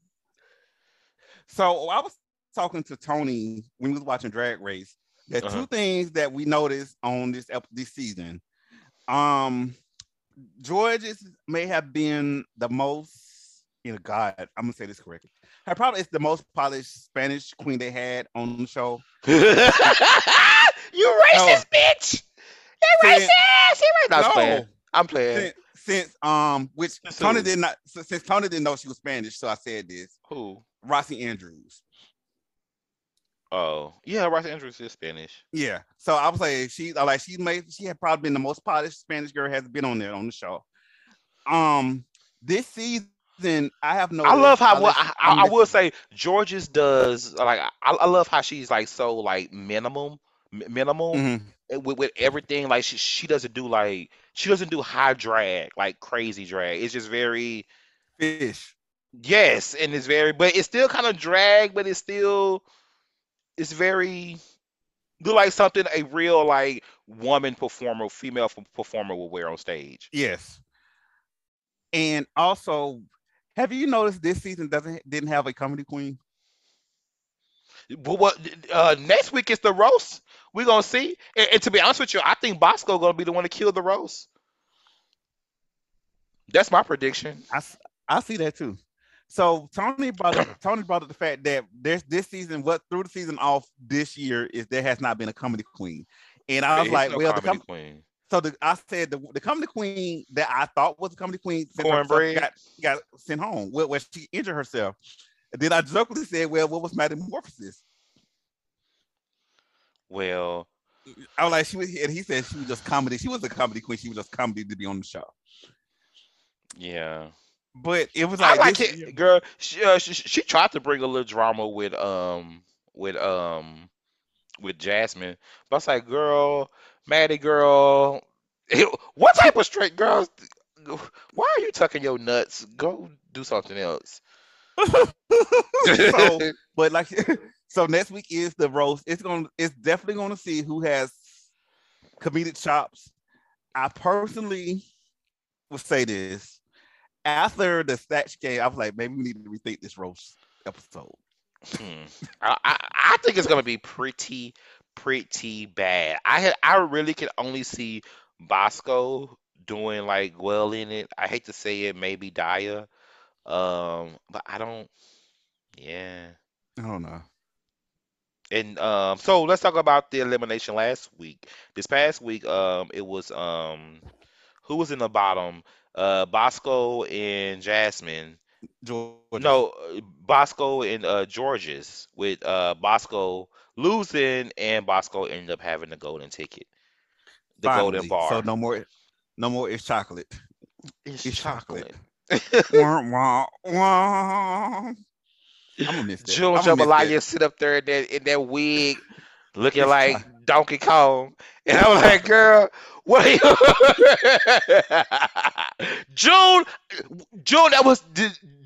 Speaker 1: So I was talking to Tony when we was watching Drag Race. Are
Speaker 2: Uh-huh.
Speaker 1: two things that we noticed on this this season. Um, Jorgeous may have been the most. You know, God, I'm gonna say this correctly. Her probably is the most polished Spanish queen they had on the show.
Speaker 2: you racist bitch. You
Speaker 1: Since-
Speaker 2: racist. You racist. No, I'm playing. I'm playing.
Speaker 1: since, since um, which
Speaker 2: Since
Speaker 1: Tony
Speaker 2: who?
Speaker 1: did not since since Tony didn't know she was Spanish, so I said this.
Speaker 2: Who?
Speaker 1: Roxxxy Andrews.
Speaker 2: Oh, yeah, Ross Andrews is Spanish.
Speaker 1: Yeah. So I was like, she I like she made she had probably been the most polished Spanish girl has been on there on the show. Um, this season I have no.
Speaker 2: I love how well, I, I, I will say Jorgeous does like I, I love how she's like so like minimum mi- minimal
Speaker 1: Mhm.
Speaker 2: with, with everything like she she doesn't do like she doesn't do high drag like crazy drag. It's just very
Speaker 1: fish.
Speaker 2: yes and it's very but it's still kind of drag but it's still it's very look like something a real like woman performer female performer will wear on stage.
Speaker 1: Yes. And also, have you noticed this season doesn't didn't have a comedy queen?
Speaker 2: What uh, next week is the roast. We're gonna see. And, and to be honest with you, I think Bosco gonna be the one to kill the roast. That's my prediction.
Speaker 1: I, I see that too. So Tony brought up, Tony brought up the fact that there's this season, what threw the season off this year is there has not been a comedy queen. And I was
Speaker 2: It's
Speaker 1: like,
Speaker 2: no
Speaker 1: well, the
Speaker 2: comedy
Speaker 1: com-
Speaker 2: queen.
Speaker 1: So the, I said the, the comedy queen that I thought was the comedy queen
Speaker 2: Kornbread?
Speaker 1: got, got sent home where, where she injured herself. And then I jokingly said, well, what was Maddy Morphosis?
Speaker 2: Well,
Speaker 1: I was like, she was, and he said she was just comedy. She was a comedy queen. She was just comedy to be on the show.
Speaker 2: yeah.
Speaker 1: but it was like,
Speaker 2: like
Speaker 1: this,
Speaker 2: it, girl. She, uh, she she tried to bring a little drama with um with um with Jasmine, but I was like, girl, Maddy, girl, what type of straight girls? Why are you tucking your nuts? Go do something else.
Speaker 1: so, but like, so next week is the roast. It's gonna, it's definitely gonna see who has comedic chops. I personally would say this after the Snatch Game. I was like, maybe we need to rethink this roast episode.
Speaker 2: Hmm. I, I I think it's gonna be pretty pretty bad. I had I really can only see Bosco doing like well in it. I hate to say it, maybe Daya. Um, but I don't. Yeah.
Speaker 1: I don't know.
Speaker 2: And um, so let's talk about the elimination last week. This past week, um, it was um, who was in the bottom? Uh, Bosco and Jasmine.
Speaker 1: George.
Speaker 2: No, uh, Bosco and uh Jorgeous with uh Bosco losing and Bosco ended up having the golden ticket. The golden bar.
Speaker 1: So no more, no more. It's chocolate.
Speaker 2: it's
Speaker 1: it's chocolate.
Speaker 2: chocolate.
Speaker 1: Wah, wah, wah. I'm gonna miss that.
Speaker 2: June
Speaker 1: I'm gonna miss
Speaker 2: Jambalaya sit up there in that in that wig, looking
Speaker 1: It's
Speaker 2: like
Speaker 1: fine.
Speaker 2: Donkey Kong, and I'm like, girl, what are you? June, June, that was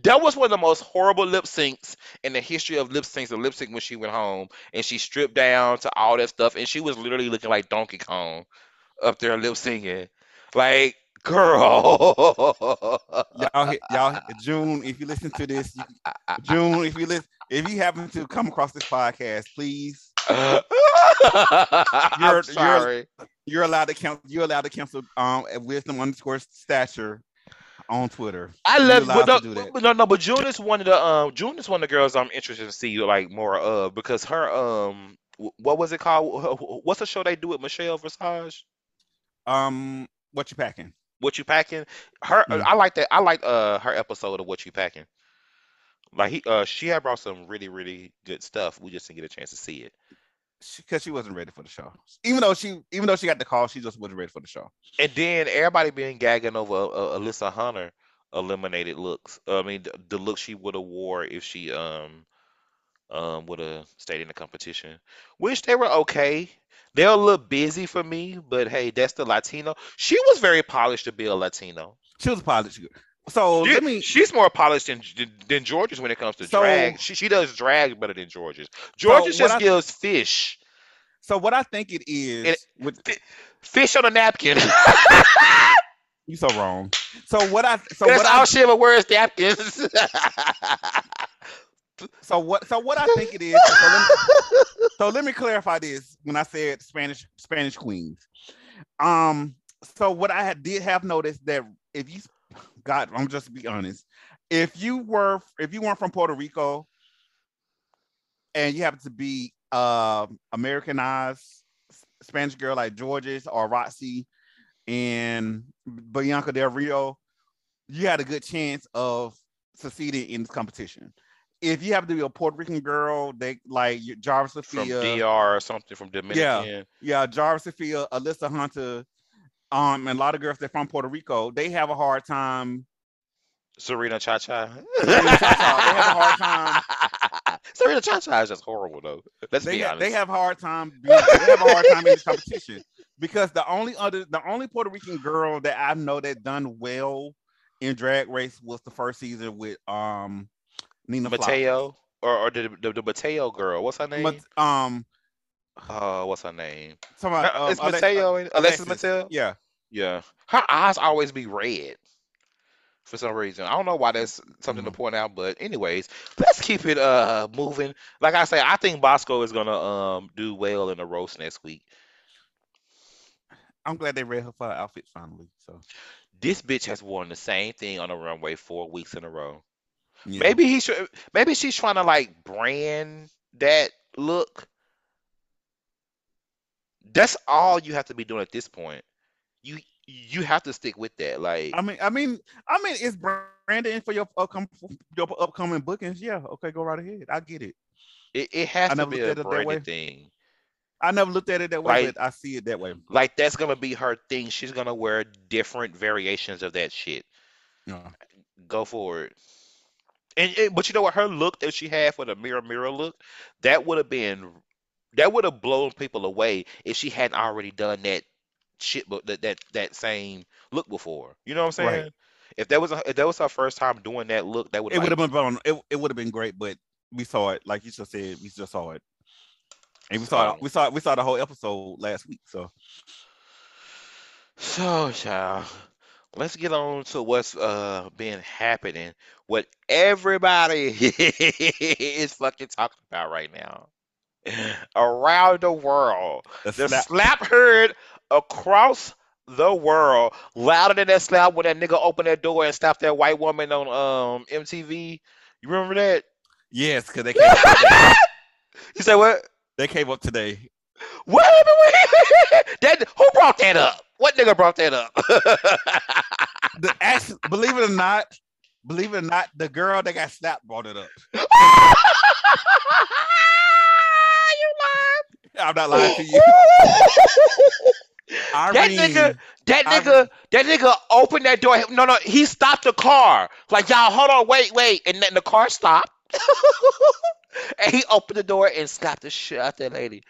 Speaker 2: that was one of the most horrible lip syncs in the history of lip syncs. The lip sync when she went home and she stripped down to all that stuff, and she was literally looking like Donkey Kong up there lip syncing, like. Girl,
Speaker 1: y'all, hit- y'all, June. If you listen to this, June. If you listen, if you happen to come across this podcast, please, You're- you're-
Speaker 2: sorry.
Speaker 1: you're allowed to count. You're allowed to cancel um wisdom underscore stature on Twitter.
Speaker 2: I love,
Speaker 1: allowed
Speaker 2: but no,
Speaker 1: to do that.
Speaker 2: but no, no, but June is one of the um, June is one of the girls I'm interested to see like more of because her um, what was it called? What's the show they do with Michelle Visage?
Speaker 1: Um, what you packing?
Speaker 2: What you packing? Her,
Speaker 1: Mm.
Speaker 2: I like that. I like uh her episode of What You Packing. Like he, uh, she had brought some really, really good stuff. We just didn't get a chance to see it.
Speaker 1: Because she, wasn't ready for the show. Even though she, even though she got the call, she just wasn't ready for the show.
Speaker 2: And then everybody being gagging over uh, Alyssa Hunter eliminated looks. I mean, the, the look she would have wore if she um um would have stayed in the competition, which they were okay. They're a little busy for me, but hey, that's the Latino. She was very polished to be a Latino.
Speaker 1: She was. She- So
Speaker 2: She-
Speaker 1: let me.
Speaker 2: she's more polished than than Jorgeous when it comes to
Speaker 1: So-
Speaker 2: drag. She she does drag better than Jorgeous. Jorgeous
Speaker 1: what
Speaker 2: just
Speaker 1: I-
Speaker 2: gives fish,
Speaker 1: So what I think it is,
Speaker 2: It-
Speaker 1: with,
Speaker 2: fish on a napkin.
Speaker 1: you so wrong. So what I, so
Speaker 2: That's
Speaker 1: what
Speaker 2: all
Speaker 1: I,
Speaker 2: she ever wears napkins.
Speaker 1: so what, so what I think it is. So let, me, so let me clarify this. When I said Spanish, Spanish queens, um, so what I had, did have noticed that if you, God, I'm just to be honest, if you were, if you weren't from Puerto Rico, and you happen to be uh, Americanized Spanish girl like Jorgeous or Roxxxy and Bianca Del Rio, you had a good chance of succeeding in this competition. If you happen to be a Puerto Rican girl, they like your Jarvis
Speaker 2: from
Speaker 1: Sophia,
Speaker 2: DR or something from Dominican.
Speaker 1: Yeah, yeah, Yara Sofia, Alyssa Hunter, um, and a lot of girls that from Puerto Rico, they have a hard time.
Speaker 2: Serena Cha Cha.
Speaker 1: They have a hard time.
Speaker 2: Serena Cha Cha is just horrible though. Let's
Speaker 1: They
Speaker 2: be honest.
Speaker 1: they have a hard time. Being, they have a hard time in this competition because the only other, the only Puerto Rican girl that I know that done well in Drag Race was the first season with um Nina Flowers.
Speaker 2: Mateo or, or the, the the Mateo girl. What's her name?
Speaker 1: Mat- um,
Speaker 2: uh, what's her name?
Speaker 1: somebody,
Speaker 2: Uh,
Speaker 1: um,
Speaker 2: it's Mateo. ain't it? Alexis Mateo.
Speaker 1: Yeah,
Speaker 2: Yeah. Her eyes always be red for some reason. I don't know why that's something to
Speaker 1: Mhm.
Speaker 2: point out, but anyways, let's keep it uh moving. Like I say, I think Bosco is gonna um do well in the roast next week.
Speaker 1: I'm glad they read her for her outfit finally. So
Speaker 2: This bitch has worn the same thing on the runway four weeks in a row.
Speaker 1: yeah.
Speaker 2: Maybe he should maybe she's trying to like brand that look. That's all you have to be doing at this point. You you have to stick with that. Like
Speaker 1: I mean, I mean, I mean, it's branding for your upcoming your upcoming bookings. Yeah, okay, go right ahead. I get it.
Speaker 2: it, it has
Speaker 1: I
Speaker 2: to be a
Speaker 1: at it that way.
Speaker 2: branded thing.
Speaker 1: I never looked at it that way,
Speaker 2: Like-
Speaker 1: but I see it that way.
Speaker 2: Like that's gonna be her thing. She's gonna wear different variations of that shit.
Speaker 1: Yeah.
Speaker 2: Go for it. And, and but you know what? Her look that she had for the mirror mirror look, that would have been that would have blown people away if she hadn't already done that shit but that that, that same look before. You know what I'm saying?
Speaker 1: Right.
Speaker 2: If that was a, if that was her first time doing that look, that would
Speaker 1: It would have been fun. It, it would have been great, but we saw it, like you just said, we just saw it. And we saw
Speaker 2: So-
Speaker 1: we saw we saw the whole episode last week. So
Speaker 2: So, child, let's get on to what's uh been happening. What everybody is fucking talking about right now around the world.
Speaker 1: the
Speaker 2: The
Speaker 1: slap-
Speaker 2: slap heard across the world louder than that slap when that nigga opened that door and stopped that white woman on um MTV. You remember that?
Speaker 1: yes, because they came up today.
Speaker 2: You say what?
Speaker 1: they came up today.
Speaker 2: What happened that? Who brought that up? What nigga brought that up?
Speaker 1: The actually, believe it or not, believe it or not, the girl that got slapped brought it up. I'm not lying to you.
Speaker 2: That nigga, that
Speaker 1: Irene.
Speaker 2: nigga, that nigga opened that door. No, no, he stopped the car. Like, y'all, hold on, wait, wait. And then the car stopped. and he opened the door and slapped the shit out that lady.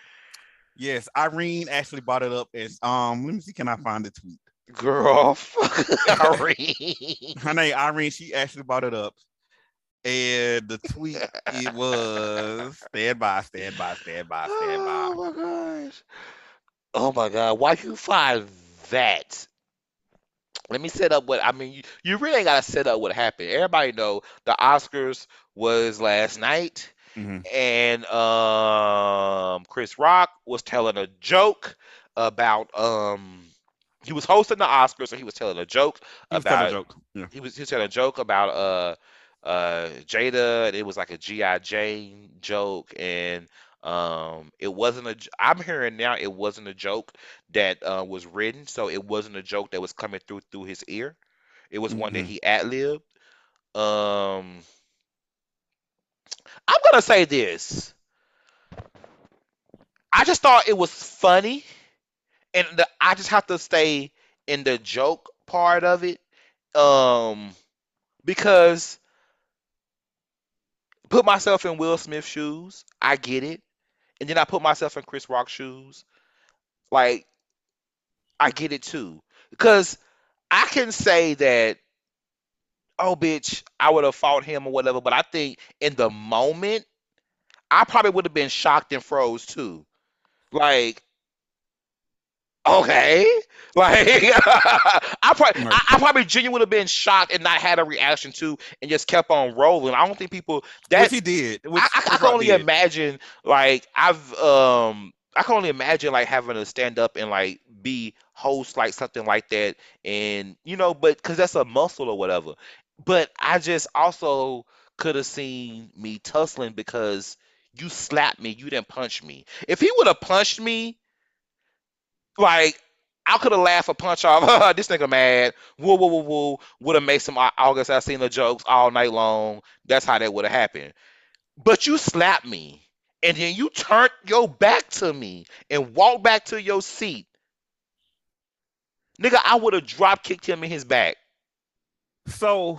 Speaker 1: Yes, Irene actually brought it up. As um, let me see, can I find the tweet?
Speaker 2: Girl, fuck Irene.
Speaker 1: Her name Irene. She actually brought it up, and the tweet it was stand by, stand by, stand by, stand by.
Speaker 2: Oh my gosh. Oh my god, why you find that? Let me set up what I mean. You, you really gotta set up what happened. Everybody know the Oscars was last night,
Speaker 1: Mhm.
Speaker 2: and um, Chris Rock was telling a joke about um, he was hosting the Oscars, so he was telling a joke
Speaker 1: He
Speaker 2: about
Speaker 1: a joke. Yeah.
Speaker 2: he was he was telling a joke about uh uh Jada. and It was like a GI Jane joke, and um it wasn't a. I'm hearing now it wasn't a joke that uh, was written, so it wasn't a joke that was coming through through his ear. It was one that
Speaker 1: Mhm.
Speaker 2: he ad libbed. Um, I'm gonna say this. I just thought it was funny, and the, I just have to stay in the joke part of it, um, because put myself in Will Smith's shoes, I get it, and then I put myself in Chris Rock's shoes, like I get it too, because I can say that, oh bitch, I would have fought him or whatever, but I think in the moment, I probably would have been shocked and froze too. Like, okay, like I probably, I, I probably genuinely would have been shocked and not had a reaction to, and just kept on rolling. I don't think people that
Speaker 1: he did. Which
Speaker 2: I, I, I can only
Speaker 1: did.
Speaker 2: imagine like I've um I can only imagine like having to stand up and like be host like something like that and you know but because that's a muscle or whatever but I just also could have seen me tussling because you slapped me you didn't punch me if he would have punched me like I could have laughed a punch off. This nigga mad. Woo woo woo woo. Would have made some Au- August I seen the jokes all night long. That's how that would have happened. But you slapped me and then you turned your back to me and walked back to your seat. Nigga, I would have drop kicked him in his back.
Speaker 1: So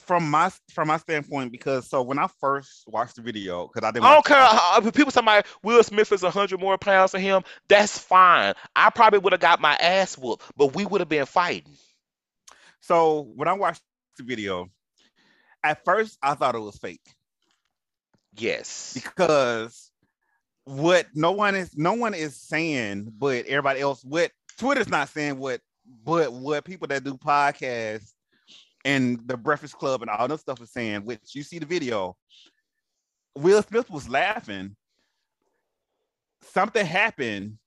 Speaker 1: from my from my standpoint, because so when I first watched the video, because I didn't
Speaker 2: I don't care how people somebody Will Smith is hundred more pounds than him. That's fine. I probably would have got my ass whooped, but we would have been fighting.
Speaker 1: So when I watched the video, at first I thought it was fake
Speaker 2: Yes.
Speaker 1: because what no one is no one is saying, but everybody else, what Twitter's not saying, what but what people that do podcasts and the Breakfast Club and all this stuff was saying, which you see the video, Will Smith was laughing. Something happened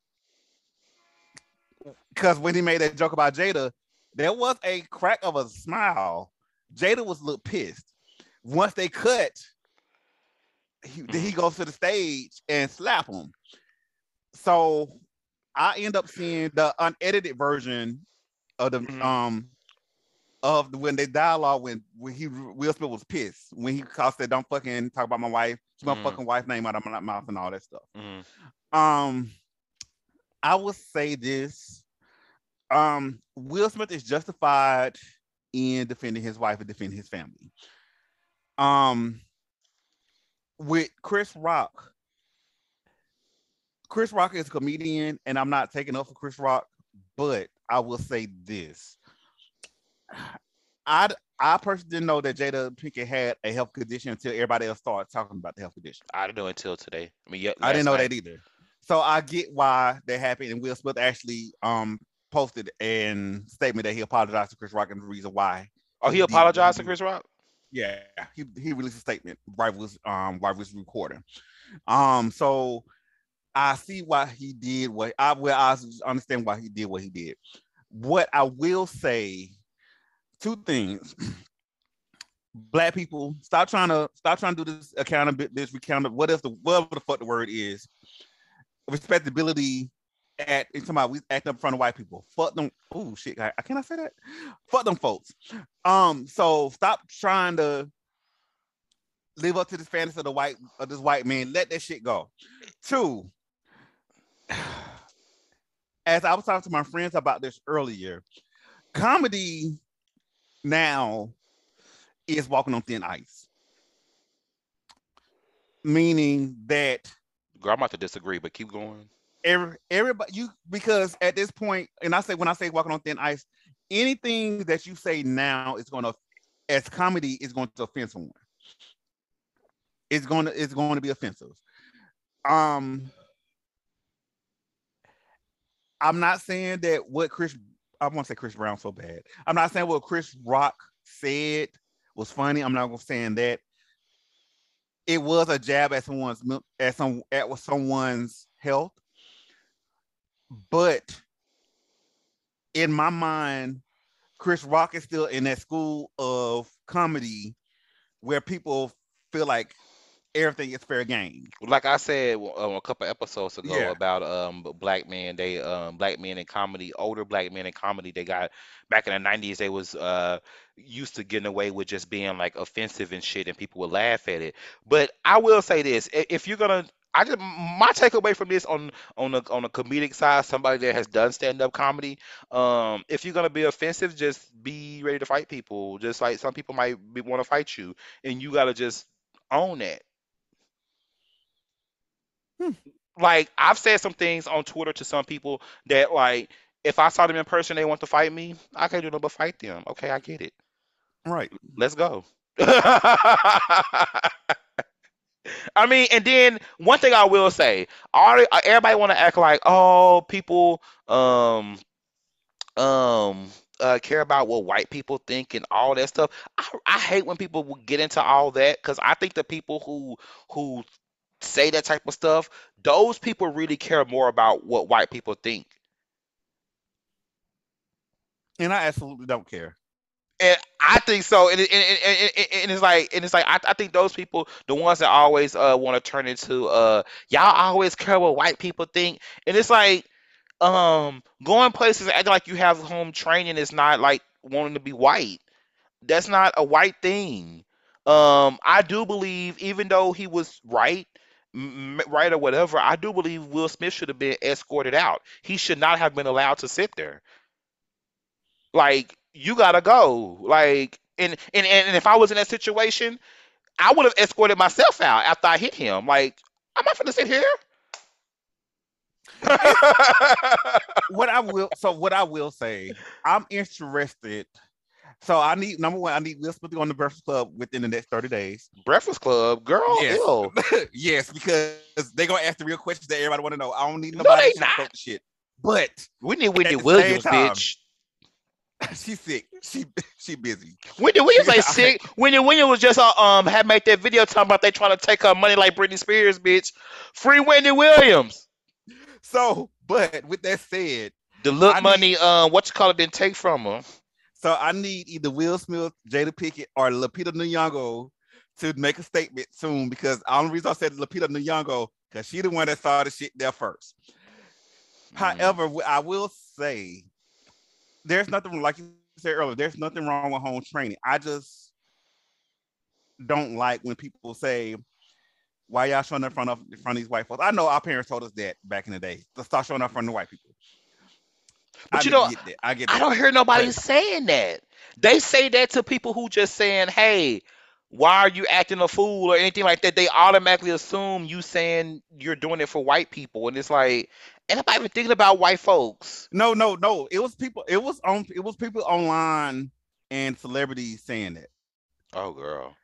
Speaker 1: because when he made that joke about Jada, there was a crack of a smile. Jada was a little pissed. Once they cut, he, he goes to the stage and slap him. So I end up seeing the unedited version of the
Speaker 2: Mhm.
Speaker 1: um of the, when they dialogue when when he Will Smith was pissed when he called said don't fucking talk about my wife, keep my
Speaker 2: Mhm.
Speaker 1: fucking wife name out of my mouth and all that stuff.
Speaker 2: Mhm.
Speaker 1: Um, I would say this. Um, Will Smith is justified in defending his wife and defending his family. Um, with Chris Rock, Chris Rock is a comedian, and I'm not taking up for Chris Rock, but I will say this. I I personally didn't know that Jada Pinkett had a health condition until everybody else started talking about the health condition.
Speaker 2: I didn't know until today. I mean, yeah,
Speaker 1: I didn't know
Speaker 2: last
Speaker 1: that either. So I get why that happened. And Will Smith actually um posted an statement that he apologized to Chris Rock and the reason why.
Speaker 2: Oh, he
Speaker 1: did what
Speaker 2: apologized to. Chris Rock.
Speaker 1: Yeah, he, he released a statement right was um while he was recording. Um, so I see why he did what I well I understand why he did what he did. What I will say, two things. Black people, stop trying to stop trying to do this accountability, this recount of what is the whatever the fuck the word is. Respectability at it's about we act up in front of white people. Fuck them. Oh shit, I, I cannot say that. Fuck them folks. Um, so stop trying to live up to this fantasy of the white of this white man. Let that shit go. Two, as I was talking to my friends about this earlier, comedy now is walking on thin ice. Meaning that
Speaker 2: Girl, I'm about to disagree, but keep going.
Speaker 1: every everybody you because at this point, and I say when I say walking on thin ice, anything that you say now is gonna as comedy is going to offend someone. It's going to it's going to be offensive. Um I'm not saying that what Chris I want to say Chris Brown so bad. I'm not saying what Chris Rock said was funny. I'm not gonna saying that. It was a jab at someone's at some at someone's health, but in my mind, Chris Rock is still in that school of comedy where people feel like everything is fair game.
Speaker 2: Like I said um, a couple episodes ago
Speaker 1: Yeah.
Speaker 2: about um black men, they um black men in comedy, older black men in comedy, they got back in the nineties they was uh used to getting away with just being like offensive and shit and people would laugh at it. But I will say this, if you're gonna I just my takeaway from this on on the on the comedic side, somebody that has done stand up comedy, um, if you're gonna be offensive, just be ready to fight people. Just like some people might want to fight you, and you gotta just own that.
Speaker 1: Hmm.
Speaker 2: Like I've said some things on Twitter to some people that like if I saw them in person, they want to fight me. I can't do nothing but fight them. Okay, I get it.
Speaker 1: Right.
Speaker 2: Let's go. I mean, and then one thing I will say, all everybody want to act like, oh, people um um uh care about what white people think and all that stuff. I, I hate when people will get into all that because I think the people who who say that type of stuff, those people really care more about what white people think.
Speaker 1: And I absolutely don't care.
Speaker 2: And I think so, and, and, and, and, it's like, and it's like, I, I think those people, the ones that always uh want to turn into uh, y'all always care what white people think, and it's like, um, going places and acting like you have home training is not like wanting to be white. That's not a white thing. Um, I do believe, even though he was right, right or whatever, I do believe Will Smith should have been escorted out. He should not have been allowed to sit there. Like you gotta go. Like and and and if I was in that situation, I would have escorted myself out after I hit him. Like I'm not gonna sit here.
Speaker 1: what I will so what I will say, I'm interested. So I need number one, I need Will Smith on the Breakfast Club within the next 30 days.
Speaker 2: Breakfast Club, girl.
Speaker 1: Yes. Yes, because they're gonna ask the real questions that everybody want to know. I don't need nobody
Speaker 2: they
Speaker 1: to shit. But
Speaker 2: We need Whitney
Speaker 1: At the same
Speaker 2: Williams,
Speaker 1: time,
Speaker 2: bitch.
Speaker 1: she's sick. She she busy.
Speaker 2: Wendy Williams ain't sick. Wendy Williams was just uh, um had made that video talking about they trying to take her money like Britney Spears, bitch. Free Wendy Williams.
Speaker 1: So, but with that said,
Speaker 2: The look
Speaker 1: I need-
Speaker 2: money, um, what you call it, didn't take from her.
Speaker 1: So I need either Will Smith, Jada Pinkett, or Lupita Nyong'o to make a statement soon. Because the only reason I said Lupita Nyong'o because she the one that started shit there first.
Speaker 2: Mm.
Speaker 1: However, I will say there's nothing like you said earlier. There's nothing wrong with home training. I just don't like when people say, "Why y'all showing up in front of in front of these white folks?" I know our parents told us that back in the day. To start showing up in front of the white people.
Speaker 2: But
Speaker 1: I
Speaker 2: you know,
Speaker 1: get that. I get
Speaker 2: I don't hear nobody saying that. They say that to people who just saying, "Hey, why are you acting a fool?" or anything like that. They automatically assume you saying you're doing it for white people, and it's like, ain't nobody even thinking about white folks.
Speaker 1: no, no, no. It was people. It was on. It was people online and celebrities saying that.
Speaker 2: Oh, girl.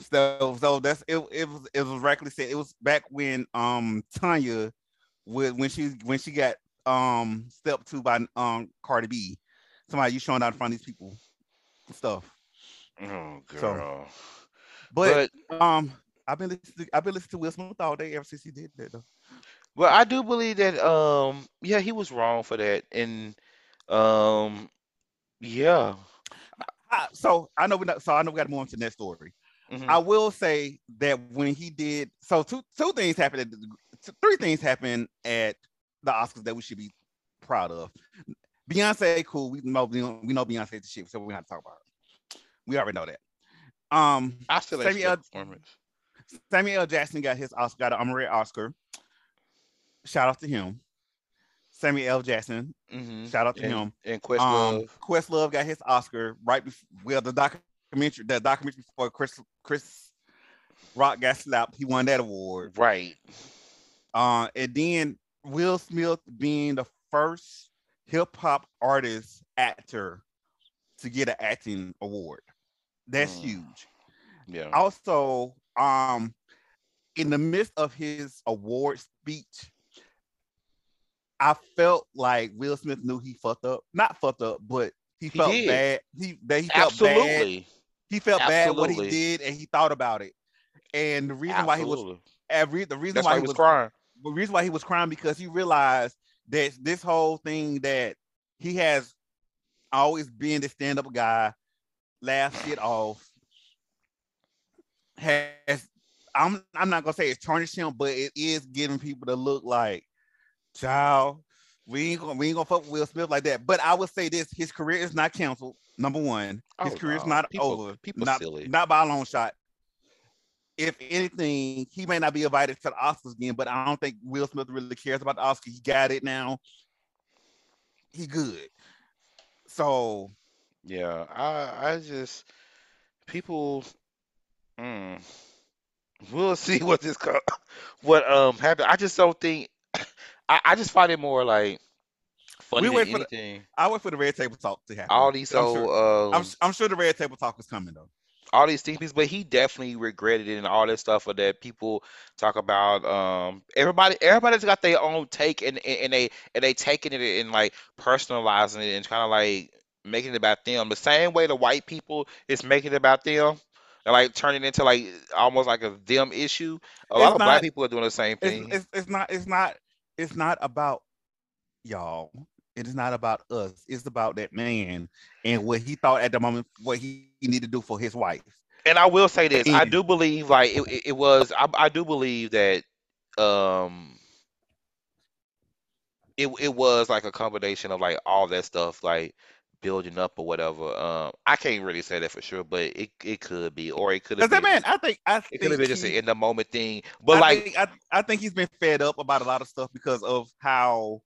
Speaker 1: So, so that's it. It was. It was correctly said. It was back when um Tanya, with when she when she got um Step Two by um Cardi B. Somebody you showing out in front of these people, and stuff.
Speaker 2: Oh,
Speaker 1: So,
Speaker 2: girl.
Speaker 1: but
Speaker 2: But
Speaker 1: um, I've been listening. I've been listening to Will Smith all day ever since he did that. Though.
Speaker 2: but I do believe that um yeah he was wrong for that and um yeah
Speaker 1: I, so I know we not. So I know we got to move on to the next story.
Speaker 2: Mhm.
Speaker 1: I will say that when he did, so two two things happened. At the, three things happened at the Oscars that we should be proud of. Beyonce, cool. We know we know, Beyonce's the shit, so we don't have to talk about her. We already know that. Um,
Speaker 2: I still
Speaker 1: Samuel
Speaker 2: that performance.
Speaker 1: Samuel L. Jackson got his Oscar, got an honorary Oscar. Shout out to him. Samuel L. Jackson.
Speaker 2: hmm
Speaker 1: Shout out to
Speaker 2: And,
Speaker 1: him.
Speaker 2: and
Speaker 1: Um,
Speaker 2: Questlove.
Speaker 1: Questlove got his Oscar right before well the documentary the documentary before Chris Chris Rock got slapped. He won that award.
Speaker 2: Right.
Speaker 1: Uh, and then Will Smith being the first hip hop artist actor to get an acting award. That's
Speaker 2: Mm.
Speaker 1: huge.
Speaker 2: Yeah.
Speaker 1: Also, um, in the midst of his award speech, I felt like Will Smith knew he fucked up. Not fucked up, but he,
Speaker 2: He
Speaker 1: felt
Speaker 2: did.
Speaker 1: bad. He that he felt bad.
Speaker 2: Absolutely.
Speaker 1: He felt bad what he did, and he thought about it. And the reason why he was every the reason
Speaker 2: That's
Speaker 1: why
Speaker 2: why
Speaker 1: he
Speaker 2: he was
Speaker 1: was
Speaker 2: crying.
Speaker 1: The reason why he was crying because he realized that this whole thing that he has always been the stand-up guy, laugh shit off, has I'm I'm not gonna say it's tarnished him, but it is giving people to look like, child, we ain't gonna we ain't gonna fuck with Will Smith like that. But I would say this: his career is not canceled. Number one, his
Speaker 2: Oh,
Speaker 1: career is not
Speaker 2: People-
Speaker 1: over.
Speaker 2: people
Speaker 1: not,
Speaker 2: silly.
Speaker 1: not by a long shot. If anything, he may not be invited to the Oscars again, but I don't think Will Smith really cares about the Oscars. He got it now. He good. So
Speaker 2: Yeah. I I just people. Mm, we'll see what this co- what um happen. I just don't think. I, I just find it more like funny
Speaker 1: We
Speaker 2: than
Speaker 1: wait for the-
Speaker 2: anything.
Speaker 1: I wait for the red table talk to happen.
Speaker 2: all these
Speaker 1: I'm
Speaker 2: old
Speaker 1: sure,
Speaker 2: um,
Speaker 1: I'm, I'm sure the red table talk is coming though.
Speaker 2: All these things, but he definitely regretted it and all that stuff or that people talk about. Um, everybody, everybody's got their own take and and, and they and they taking it and like personalizing it and kind of like making it about them. The same way the white people is making it about them. And like turning into like almost like a them issue. A lot
Speaker 1: It's
Speaker 2: of black people are doing the same
Speaker 1: It's,
Speaker 2: thing.
Speaker 1: it's it's not it's not it's not about y'all. It is not about us. It's about that man and what he thought at the moment, what he needed to do for his wife.
Speaker 2: And I will say this, I
Speaker 1: Mm.
Speaker 2: do believe like it, it, was I, I do believe that um it it was like a combination of like all that stuff like building up or whatever. Um I can't really say that for sure, but it it could be or it could have
Speaker 1: that man, I think I
Speaker 2: it could have been just an in the moment thing. But
Speaker 1: I
Speaker 2: like
Speaker 1: think, I, I think he's been fed up about a lot of stuff because of how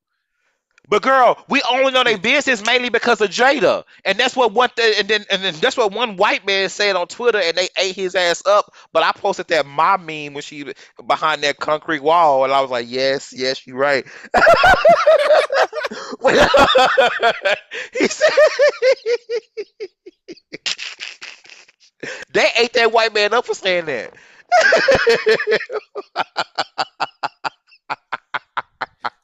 Speaker 2: But girl, we only know their mm. business mainly because of Jada, and that's what one th- and then and then that's what one white man said on Twitter, and they ate his ass up. But I posted that my meme when she behind that concrete wall, and I was like, yes, yes, you're right. He said they ate that white man up for saying that.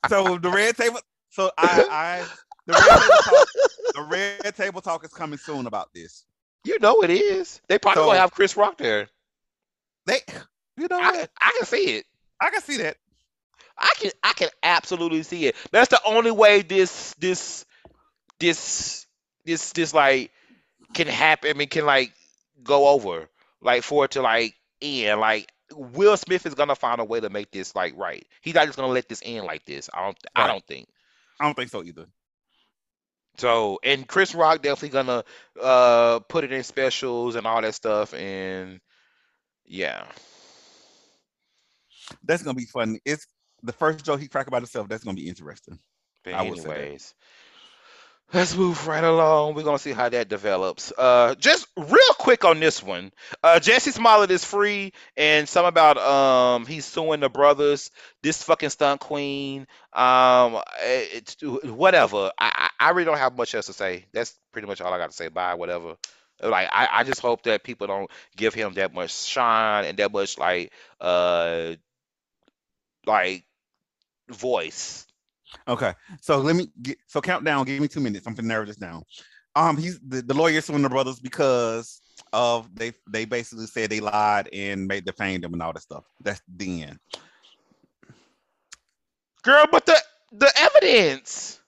Speaker 1: so the red table. So I, I the red table talk, the red table talk is coming soon about this.
Speaker 2: you know it is. They probably
Speaker 1: So-
Speaker 2: gonna have Chris Rock there.
Speaker 1: They, you know
Speaker 2: I,
Speaker 1: what?
Speaker 2: I can see it.
Speaker 1: I can see that.
Speaker 2: I can I can absolutely see it. That's the only way this this this this this like can happen. I mean, can like go over like for it to like end. Like Will Smith is gonna find a way to make this like right. He's not just gonna let this end like this. I don't I don't think
Speaker 1: I don't think so either.
Speaker 2: so. And Chris Rock definitely gonna uh put it in specials and all that stuff. And yeah,
Speaker 1: That's gonna be fun. It's the first joke he crack about himself. That's gonna be interesting.
Speaker 2: but
Speaker 1: I will say that.
Speaker 2: anyways. Let's move right along. We're gonna see how that develops. Uh, just real quick on this one. Uh, Jussie Smollett is free, and some about um he's suing the brothers. This fucking stunt queen. Um, it's whatever. I I really don't have much else to say. That's pretty much all I got to say. Bye. Whatever. Like I, I just hope that people don't give him that much shine and that much like uh like voice.
Speaker 1: Okay, so let me get so countdown. Give me two minutes. I'm gonna narrow this down. Um, he's the, the lawyer suing the brothers because of they they basically said they lied and made defamed them and all that stuff. That's the end.
Speaker 2: Girl, but the the evidence.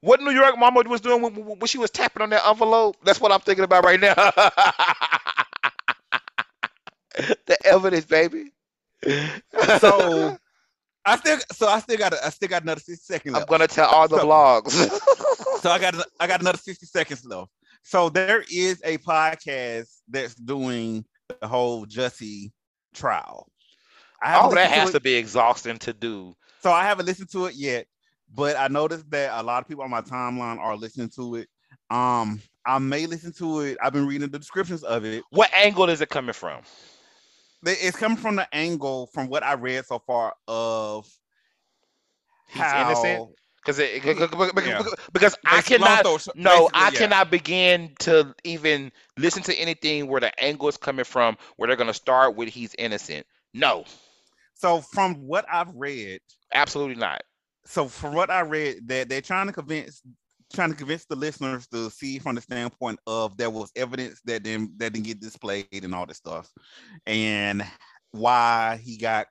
Speaker 2: What New York Mama was doing when, when she was tapping on that envelope? That's what I'm thinking about right now. the evidence, baby.
Speaker 1: So I still so I still got a, I still got another 60 seconds.
Speaker 2: I'm gonna tell all the
Speaker 1: So-
Speaker 2: blogs.
Speaker 1: so I got I got another 60 seconds left. So there is a podcast that's doing the whole Jussie trial. I
Speaker 2: oh, that
Speaker 1: listened to
Speaker 2: has to be exhausting to do.
Speaker 1: So I haven't listened to it yet, but I noticed that a lot of people on my timeline are listening to it. Um, I may listen to it. I've been reading the descriptions of it.
Speaker 2: What angle is it coming from?
Speaker 1: It's coming from the angle from what I read so far of
Speaker 2: He's
Speaker 1: how
Speaker 2: innocent? Because it,
Speaker 1: Yeah.
Speaker 2: because I cannot no I
Speaker 1: yeah.
Speaker 2: cannot begin to even listen to anything where the angle is coming from where they're gonna start with he's innocent. No,
Speaker 1: So from what I've read,
Speaker 2: absolutely not.
Speaker 1: so from what I read, that they're trying to convince trying to convince the listeners to see from the standpoint of there was evidence that didn't that didn't get displayed and all this stuff, and why he got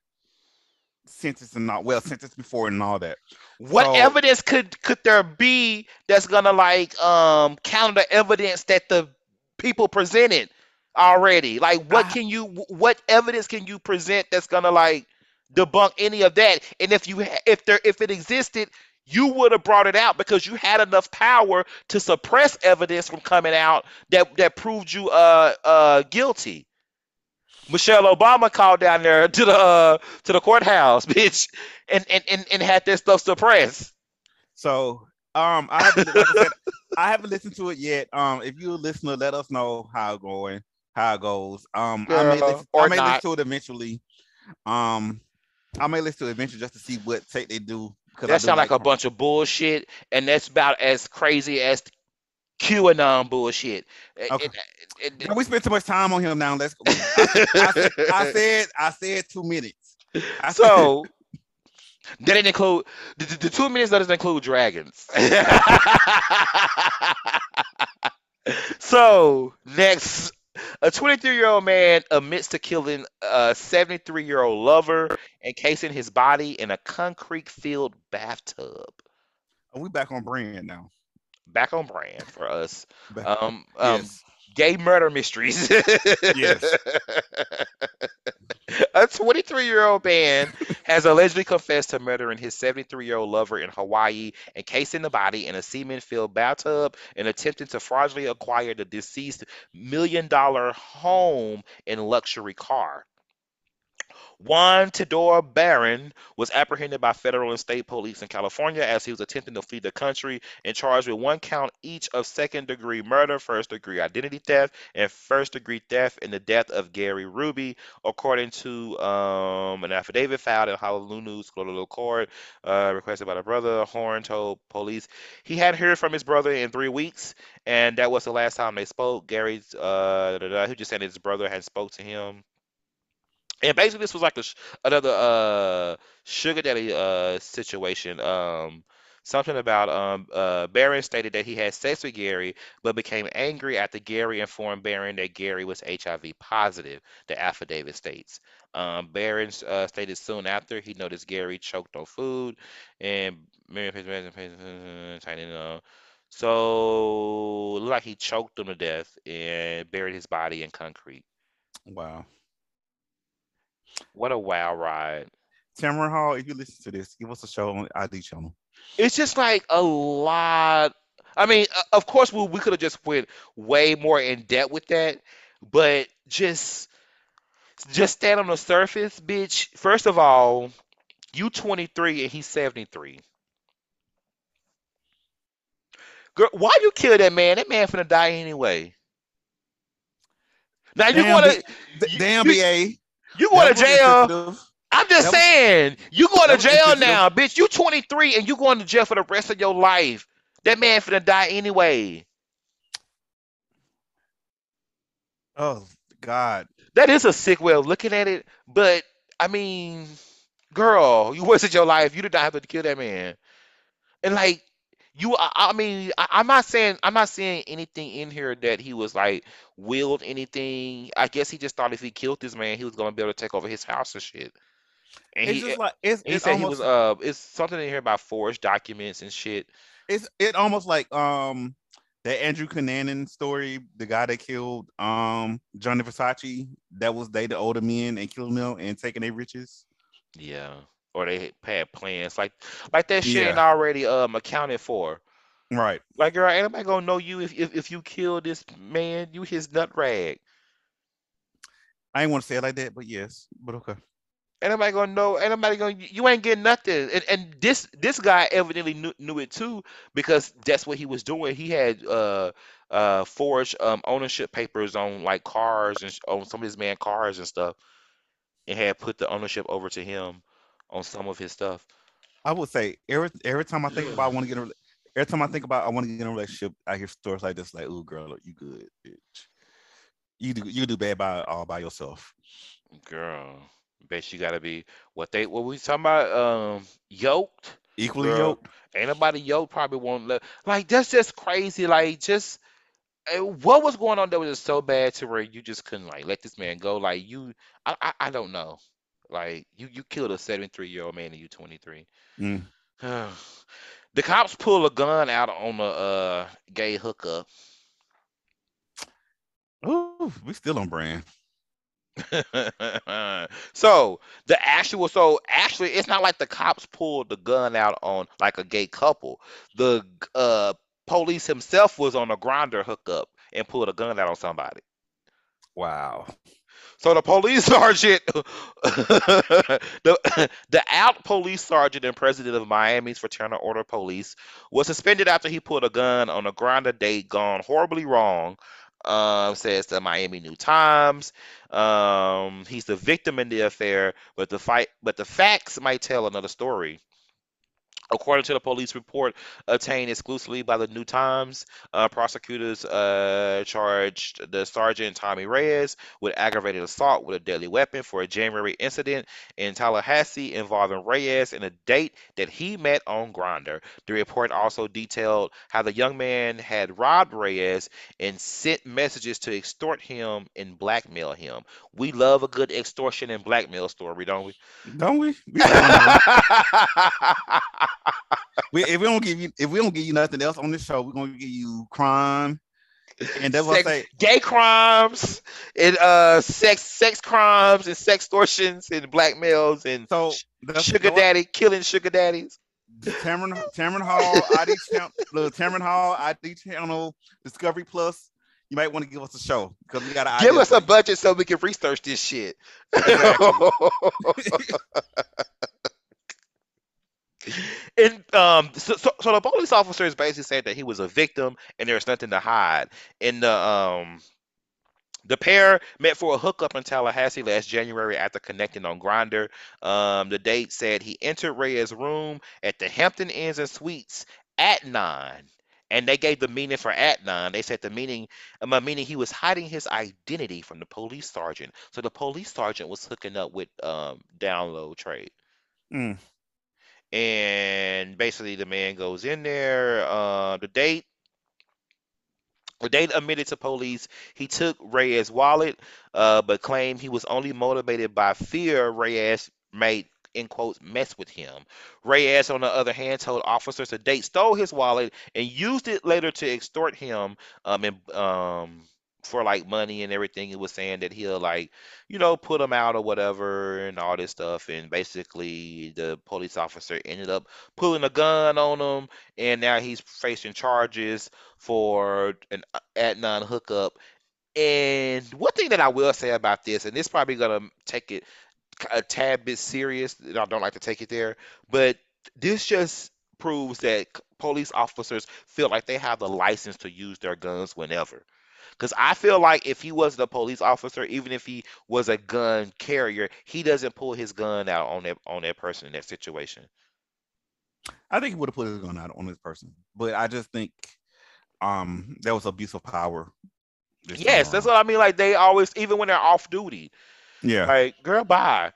Speaker 1: sentenced and not well sentenced before and all that.
Speaker 2: What
Speaker 1: So-
Speaker 2: evidence could could there be that's gonna like um counter evidence that the people presented already? Like what
Speaker 1: I-
Speaker 2: can you what evidence can you present that's gonna like debunk any of that? And if you if there if it existed, you would have brought it out because you had enough power to suppress evidence from coming out that that proved you uh uh guilty. Michelle Obama called down there to the uh, to the courthouse, bitch, and, and and and had that stuff suppressed.
Speaker 1: So um, I haven't like I said, I haven't listened to it yet. Um, if you're a listener, let us know how it going, how it goes. Um, I may listen,
Speaker 2: or
Speaker 1: I may listen to it eventually. Um, I may listen to it eventually just to see what take they do.
Speaker 2: That sounds like a bunch of bullshit, and that's about as crazy as QAnon bullshit.
Speaker 1: Okay.
Speaker 2: it- it-
Speaker 1: Girl, we spent too much time on him now. Let's. I, I said I said two minutes. I said-
Speaker 2: so that didn't include the, the- the two minutes that doesn't include dragons. so next, a 23 year old man admits to killing a 73 year old lover, encasing his body in a concrete filled bathtub.
Speaker 1: Are we back on brand now?
Speaker 2: Back on brand for us. Um, um,
Speaker 1: yes.
Speaker 2: Gay murder mysteries.
Speaker 1: Yes.
Speaker 2: A 23 year old man has allegedly confessed to murdering his 73 year old lover in Hawaii, encasing the body in a cement filled bathtub and attempting to fraudulently acquire the deceased million dollar home and luxury car. Juan Tedor Barron was apprehended by federal and state police in California as he was attempting to flee the country and charged with one count each of second degree murder, first degree identity theft, and first degree theft in the death of Gary Ruby, according to um, an affidavit filed in Honolulu's Colonial Court, uh, requested by the brother. Horn told police he hadn't heard from his brother in three weeks, and that was the last time they spoke. Gary, uh, he just said his brother had spoke to him. And basically, this was like a, another uh, sugar daddy uh, situation. Um, something about um, uh, Barron stated that he had sex with Gary, but became angry after Gary informed Barron that Gary was HIV positive. The affidavit states. Um, Barron uh, stated soon after he noticed Gary choked on food, and. So looked like he choked him to death and buried his body in concrete.
Speaker 1: Wow.
Speaker 2: What a wow ride.
Speaker 1: Tamron Hall, if you listen to this, give us a show on ID channel.
Speaker 2: It's just like a lot. I mean, of course, we, we could have just went way more in depth with that, but just just stand on the surface, bitch. First of all, you 23 and he's 73. Girl, why you kill that man? That man finna die anyway. Now you
Speaker 1: Damn,
Speaker 2: going to
Speaker 1: B-
Speaker 2: you,
Speaker 1: damn
Speaker 2: you,
Speaker 1: BA.
Speaker 2: You going
Speaker 1: That
Speaker 2: to jail. I'm just
Speaker 1: That was
Speaker 2: saying, you going to jail now, bitch. You 23 and you going to jail for the rest of your life. That man finna die anyway.
Speaker 1: Oh God.
Speaker 2: That is a sick way of looking at it, but I mean, girl, you wasted your life. You did not have to kill that man. And like you, I, I mean, I, I'm not saying I'm not saying anything in here that he was like willed anything. I guess he just thought if he killed this man, he was gonna be able to take over his house and shit. And
Speaker 1: It's
Speaker 2: he
Speaker 1: just like it's
Speaker 2: he
Speaker 1: it's
Speaker 2: said he was uh, it's something in here about forged documents and shit.
Speaker 1: it's it almost like um that Andrew Cunanan story, the guy that killed um Gianni Versace, that was they the older men and killing them and taking their riches.
Speaker 2: Yeah, or they had plans like like that shit ain't already um accounted for.
Speaker 1: Right.
Speaker 2: Like, girl, ain't nobody gonna know you if, if if you kill this man. You his nut rag.
Speaker 1: I ain't want to say it like that, but yes, but okay.
Speaker 2: Ain't nobody gonna know. Ain't nobody gonna. You ain't getting nothing. And, and this this guy evidently knew, knew it too because that's what he was doing. He had uh uh forged um ownership papers on like cars and on some of his man cars and stuff, and had put the ownership over to him on some of his stuff.
Speaker 1: I would say every every time I think about I want to get a every time I think about I want to get in a relationship, I hear stories like this, like, "Oh, girl, you good, bitch. You do you do bad by all by yourself."
Speaker 2: Girl, bet you gotta be what they what we talking about um yoked.
Speaker 1: Equally
Speaker 2: Girl,
Speaker 1: yoked.
Speaker 2: ain't nobody yoked probably won't let like that's just crazy. Like just eh, what was going on that was just so bad to where you just couldn't like let this man go. Like you, I I, I don't know. Like you you killed a 73 year old man and you 23.
Speaker 1: Mm.
Speaker 2: The cops pull a gun out on a uh, gay hookup.
Speaker 1: Oh, we still on brand.
Speaker 2: so the actual so actually it's not like the cops pulled the gun out on like a gay couple the uh police himself was on a Grindr hookup and pulled a gun out on somebody
Speaker 1: Wow.
Speaker 2: So the police sergeant the the out police sergeant and president of miami's fraternal order police was suspended after he pulled a gun on a Grindr date gone horribly wrong um, says the Miami New Times. Um, he's the victim in the affair, but the fight, but the facts might tell another story. According to the police report obtained exclusively by the New Times, uh, prosecutors uh, charged the sergeant Tommy Reyes with aggravated assault with a deadly weapon for a January incident in Tallahassee involving Reyes and a date that he met on Grindr. The report also detailed how the young man had robbed Reyes and sent messages to extort him and blackmail him. We love a good extortion and blackmail story, don't we?
Speaker 1: Don't we? We still on brand. We if we don't give you if we don't give you nothing else on this show, we're gonna give you crime. And that's what I say.
Speaker 2: gay crimes and uh sex sex crimes and sextortions and blackmails and
Speaker 1: So
Speaker 2: sugar daddy killing sugar daddies.
Speaker 1: Tamron Tamron Hall, ID channel, the Tamron Hall, ID channel, Discovery Plus. You might want to give us a show because we got to
Speaker 2: Give us a budget so we can research this shit.
Speaker 1: Exactly.
Speaker 2: and um, so, so, so the police officer is basically saying that he was a victim and there's nothing to hide. And the um, the pair met for a hookup in Tallahassee last January after connecting on Grindr. Um, the date said he entered Reyes' room at the Hampton Inns and Suites at nine. And they gave the meaning for at nine. They said the meaning, um, meaning he was hiding his identity from the police sergeant. So the police sergeant was hooking up with um, download trade.
Speaker 1: Mm.
Speaker 2: And basically, the man goes in there. Uh, the date the date admitted to police he took Reyes' wallet, uh, but claimed he was only motivated by fear Reyes made in quotes mess with him. Reyes, on the other hand, told officers the date stole his wallet and used it later to extort him um, and, um, for like money and everything. He was saying that he'll like, you know, put him out or whatever and all this stuff. And basically, the police officer ended up pulling a gun on him, and now he's facing charges for an uh, at nine hookup. And one thing that I will say about this, and this probably gonna take it a tad bit serious. I don't like to take it there, but this just proves that police officers feel like they have the license to use their guns whenever. Because I feel like if he was the police officer, even if he was a gun carrier, he doesn't pull his gun out on that on that person in that situation.
Speaker 1: I think he would have put his gun out on this person, but I just think um there was abuse of power.
Speaker 2: Yes, that's what I mean. Like they always, even when they're off duty,
Speaker 1: yeah.
Speaker 2: like girl, bye.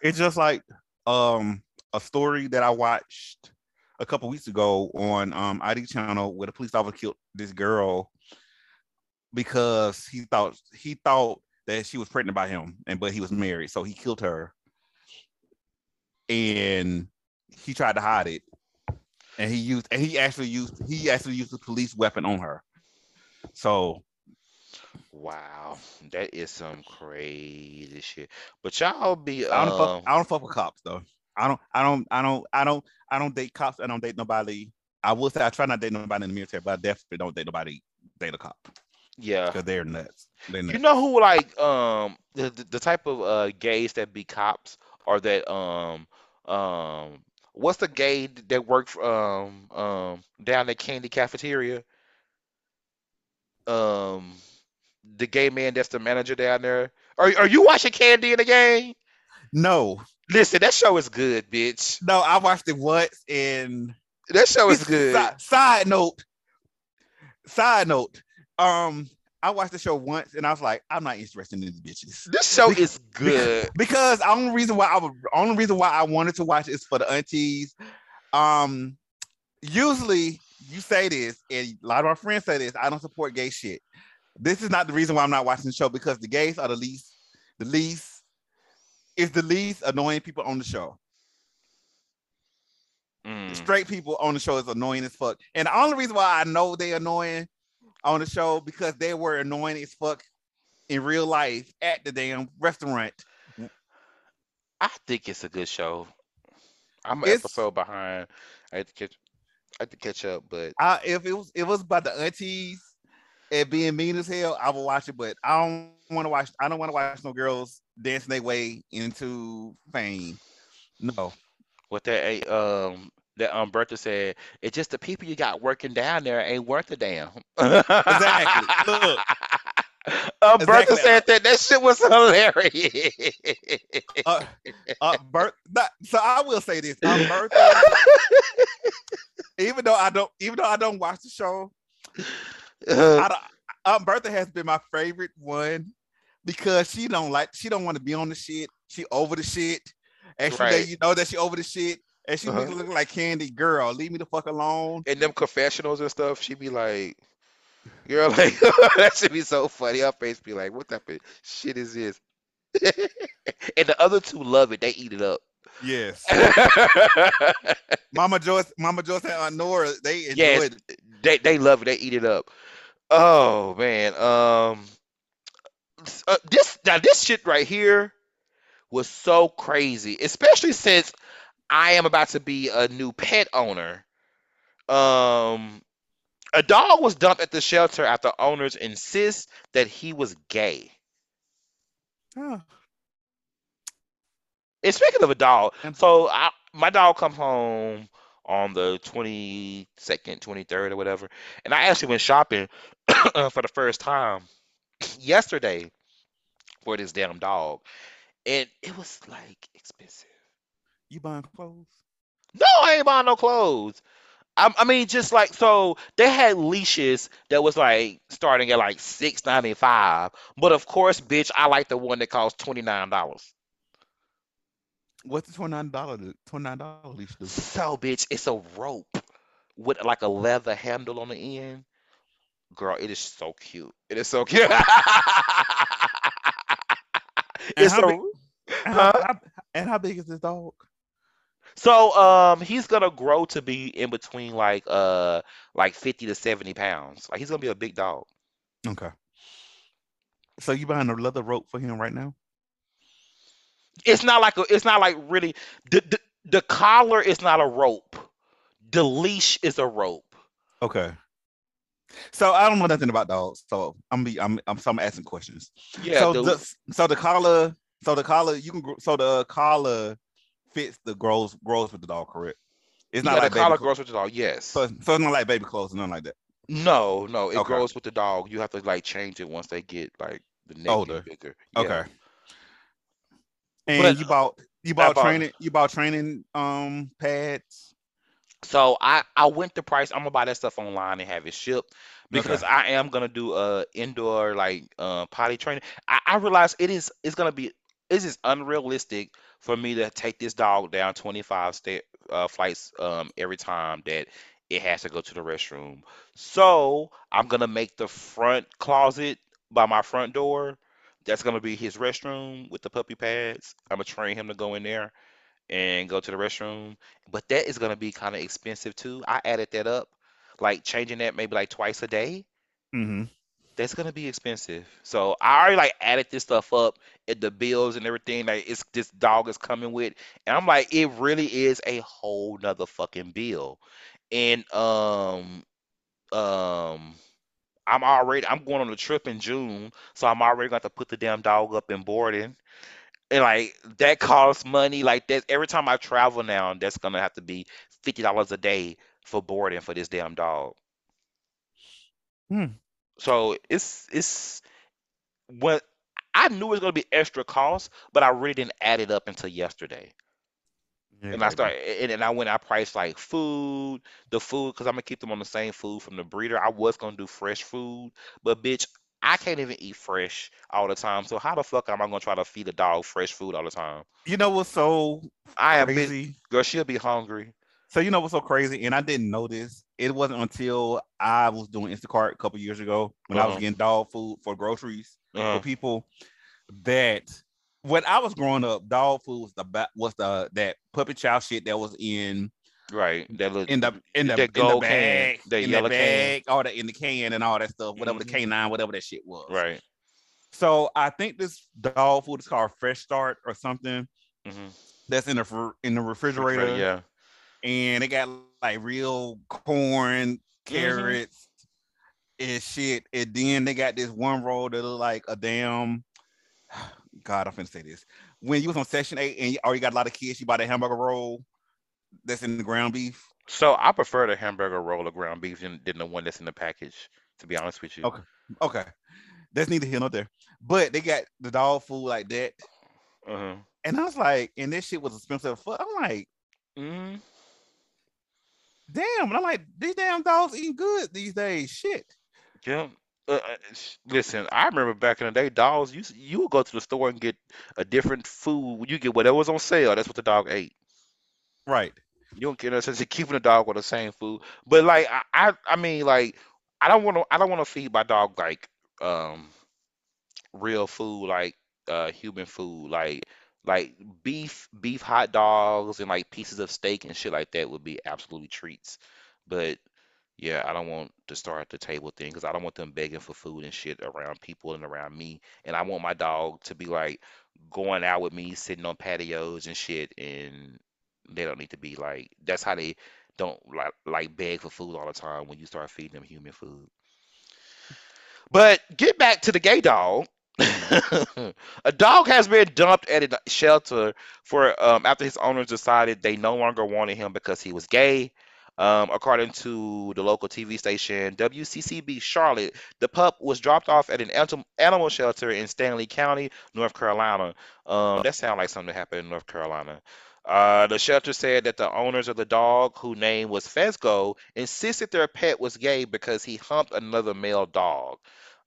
Speaker 1: It's just like um a story that I watched a couple weeks ago on um ID channel where the police officer killed this girl because he thought he thought that she was pregnant by him and but he was married so he killed her and he tried to hide it and he used and he actually used he actually used a police weapon on her so
Speaker 2: Wow, that is some crazy shit. But y'all be
Speaker 1: I don't
Speaker 2: um,
Speaker 1: fuck, I don't fuck with cops though. I don't I don't I don't I don't I don't date cops. I don't date nobody. I will say I try not to date nobody in the military, but I definitely don't date nobody date a cop
Speaker 2: yeah.
Speaker 1: because they're nuts. They're nuts.
Speaker 2: You know who like um the the, type of uh gays that be cops or that um um what's the gay that worked for, um um down at Kandi Cafeteria? Um the gay man that's the manager down there. Are are you watching Kandi and the Gang?
Speaker 1: no,
Speaker 2: Listen, that show is good, bitch.
Speaker 1: no, I watched it once and
Speaker 2: That show is good.
Speaker 1: Side, side note, side note. Um, I watched the show once and I was like, I'm not interested in these bitches.
Speaker 2: This show
Speaker 1: Bec-
Speaker 2: is good.
Speaker 1: because the only reason why I would only reason why I wanted to watch it is for the aunties. Um, usually you say this, and a lot of our friends say this. I don't support gay shit. This is not the reason why I'm not watching the show because the gays are the least, the least, is the least annoying people on the show.
Speaker 2: Mm.
Speaker 1: Straight people on the show is annoying as fuck, and the only reason why I know they annoying on the show because they were annoying as fuck in real life at the damn restaurant.
Speaker 2: I think it's a good show. I'm an
Speaker 1: It's-
Speaker 2: episode behind. I had to catch. I had to catch up, but
Speaker 1: I, if it was it was about the aunties and being mean as hell, I would watch it. But I don't want to watch. I don't want to watch no girls dancing their way into fame. No,
Speaker 2: what that um that um Bertha said, it's just the people you got working down there ain't worth a damn.
Speaker 1: Exactly. Look.
Speaker 2: Um, Bertha
Speaker 1: Exactly.
Speaker 2: said that. That shit was hilarious.
Speaker 1: uh, uh, Bert. That, so I will say this: um, Bertha, even though I don't, even though I don't watch the show, I don't, um, Bertha has been my favorite one because she don't like, she don't want to be on the shit. She over the shit, and she
Speaker 2: Right.
Speaker 1: you know that she over the shit, and she
Speaker 2: Uh-huh.
Speaker 1: be looking like Kandi Girl. Leave me the fuck alone.
Speaker 2: And them confessionals and stuff, she be like, "Girl, like that should be so funny." Her face be like, "What type of shit is this?" and the other two love it; they eat it up.
Speaker 1: Yes, Mama Joyce, Mama Joyce and Aunt Nora, they enjoyed
Speaker 2: Yes.
Speaker 1: it.
Speaker 2: they they love it; they eat it up. Oh man, um, uh, this now this shit right here was so crazy, especially since I am about to be a new pet owner. Um, a dog was dumped at the shelter after owners insist that he was gay.
Speaker 1: Oh,
Speaker 2: And speaking of a dog, so I, my dog come home on the 22nd, 23rd or whatever, and I actually went shopping for the first time yesterday for this damn dog, and it was like expensive.
Speaker 1: You buying clothes?
Speaker 2: No, I ain't buying no clothes. I, I mean, just like so, they had leashes that was like starting at like six ninety five, but of course, bitch, I like the one that costs twenty nine dollars.
Speaker 1: What's the twenty nine dollar? Twenty nine dollar leash do?
Speaker 2: So, bitch, it's a rope with like a leather handle on the end. Girl, it is so cute. It is so cute. it's
Speaker 1: how
Speaker 2: a,
Speaker 1: big- And
Speaker 2: Huh?
Speaker 1: how- and how big is this dog?
Speaker 2: So um he's gonna grow to be in between like uh like 50 to 70 pounds. Like he's gonna be a big dog.
Speaker 1: Okay. So you buying a leather rope for him right now?
Speaker 2: It's not like a, it's not like really the, the the collar is not a rope. The leash is a rope.
Speaker 1: Okay. So I don't know nothing about dogs, so I'm be I'm I'm so I'm asking questions.
Speaker 2: Yeah,
Speaker 1: so
Speaker 2: the-
Speaker 1: the so the collar so the collar you can so the collar fits the grows grows with the dog, correct? It's
Speaker 2: yeah,
Speaker 1: not like
Speaker 2: the collar grows with the dog. Yes.
Speaker 1: So, so it's not like baby clothes, nothing like that.
Speaker 2: no, no, it
Speaker 1: Okay.
Speaker 2: grows with the dog. You have to like change it once they get like the neck
Speaker 1: Older.
Speaker 2: bigger. Yeah.
Speaker 1: Okay. And
Speaker 2: But,
Speaker 1: you bought you bought
Speaker 2: bought-
Speaker 1: training you bought training um pads.
Speaker 2: So I I went to price. I'm gonna buy that stuff online and have it shipped because I am gonna do a indoor like uh, potty training. I, I realize it is it's gonna be it is unrealistic for me to take this dog down 25 sta- uh, flights um every time that it has to go to the restroom. So I'm gonna make the front closet by my front door. That's gonna be his restroom with the puppy pads. I'm gonna train him to go in there and go to the restroom. But that is gonna be kind of expensive too. I added that up, like changing that maybe like twice a day.
Speaker 1: Mm-hmm.
Speaker 2: That's gonna be expensive. So I already like added this stuff up at the bills and everything. Like it's this dog is coming with, and I'm like, it really is a whole nother fucking bill. And um um I'm already I'm going on a trip in June, so I'm already going to put the damn dog up in boarding. And like that costs money. Like that every time I travel now, that's gonna have to be fifty dollars a day for boarding for this damn dog.
Speaker 1: Hmm.
Speaker 2: So it's it's when I knew it was gonna be extra cost, but I really didn't add it up until yesterday. And I started, and then I went, I priced like food, the food, because I'm gonna keep them on the same food from the breeder. I was gonna do fresh food, but bitch, I can't even eat fresh all the time. So how the fuck am I gonna try to feed a dog fresh food all the time?
Speaker 1: You know what's so
Speaker 2: I am busy.
Speaker 1: crazy?
Speaker 2: Girl, she'll be hungry.
Speaker 1: So you know what's so crazy? And I didn't know this. It wasn't until I was doing Instacart a couple years ago when I was
Speaker 2: Uh-huh.
Speaker 1: getting dog food for groceries
Speaker 2: Uh,
Speaker 1: for people that when I was growing up, dog food was the was the that puppy chow shit that was in
Speaker 2: right. That little
Speaker 1: in the in the, in the
Speaker 2: can,
Speaker 1: bag,
Speaker 2: that
Speaker 1: in
Speaker 2: yellow
Speaker 1: the
Speaker 2: can.
Speaker 1: bag, all that in the can and all that stuff, whatever
Speaker 2: Mhm.
Speaker 1: the canine, whatever that shit was.
Speaker 2: right.
Speaker 1: So I think this dog food is called Fresh Start or something.
Speaker 2: hmm
Speaker 1: That's in the in the refrigerator,
Speaker 2: Yeah.
Speaker 1: and it got like real corn,
Speaker 2: Mm-hmm.
Speaker 1: carrots, and shit. And then they got this one roll that look like a damn. God, I'm finna say this. When you was on Section Eight and you already got a lot of kids, you buy the hamburger roll that's in the ground beef.
Speaker 2: So I prefer the hamburger roll of ground beef than, than the one that's in the package. To be honest with you.
Speaker 1: Okay. Okay, that's neither here nor there. But they got the dog food like that,
Speaker 2: Uh-huh.
Speaker 1: and I was like, and this shit was expensive. fuck. I'm like,
Speaker 2: hmm
Speaker 1: damn. And I'm like, these damn dogs eating good these days. Shit.
Speaker 2: Yeah. Uh, uh, listen, I remember back in the day, dogs. You you would go to the store and get a different food. You get whatever was on sale. That's what the dog ate.
Speaker 1: Right.
Speaker 2: You don't get no sense of keeping the dog with the same food. But like I, I, I mean, like I don't want to. I don't want to feed my dog like um real food, like uh human food, like like beef, beef hot dogs, and like pieces of steak and shit like that would be absolutely treats. But yeah, I don't want to start the table thing because I don't want them begging for food and shit around people and around me. And I want my dog to be like going out with me, sitting on patios and shit. And they don't need to be like, that's how they don't like, like beg for food all the time when you start feeding them human food. But get back to the gay dog. a dog has been dumped at a shelter for um, after his owners decided they no longer wanted him because he was gay. Um, according to the local TV station WCCB Charlotte, the pup was dropped off at an animal shelter in Stanly County, North Carolina. Um, that sounds like something that happened in North Carolina. Uh, the shelter said that the owners of the dog, whose name was Fesco, insisted their pet was gay because he humped another male dog.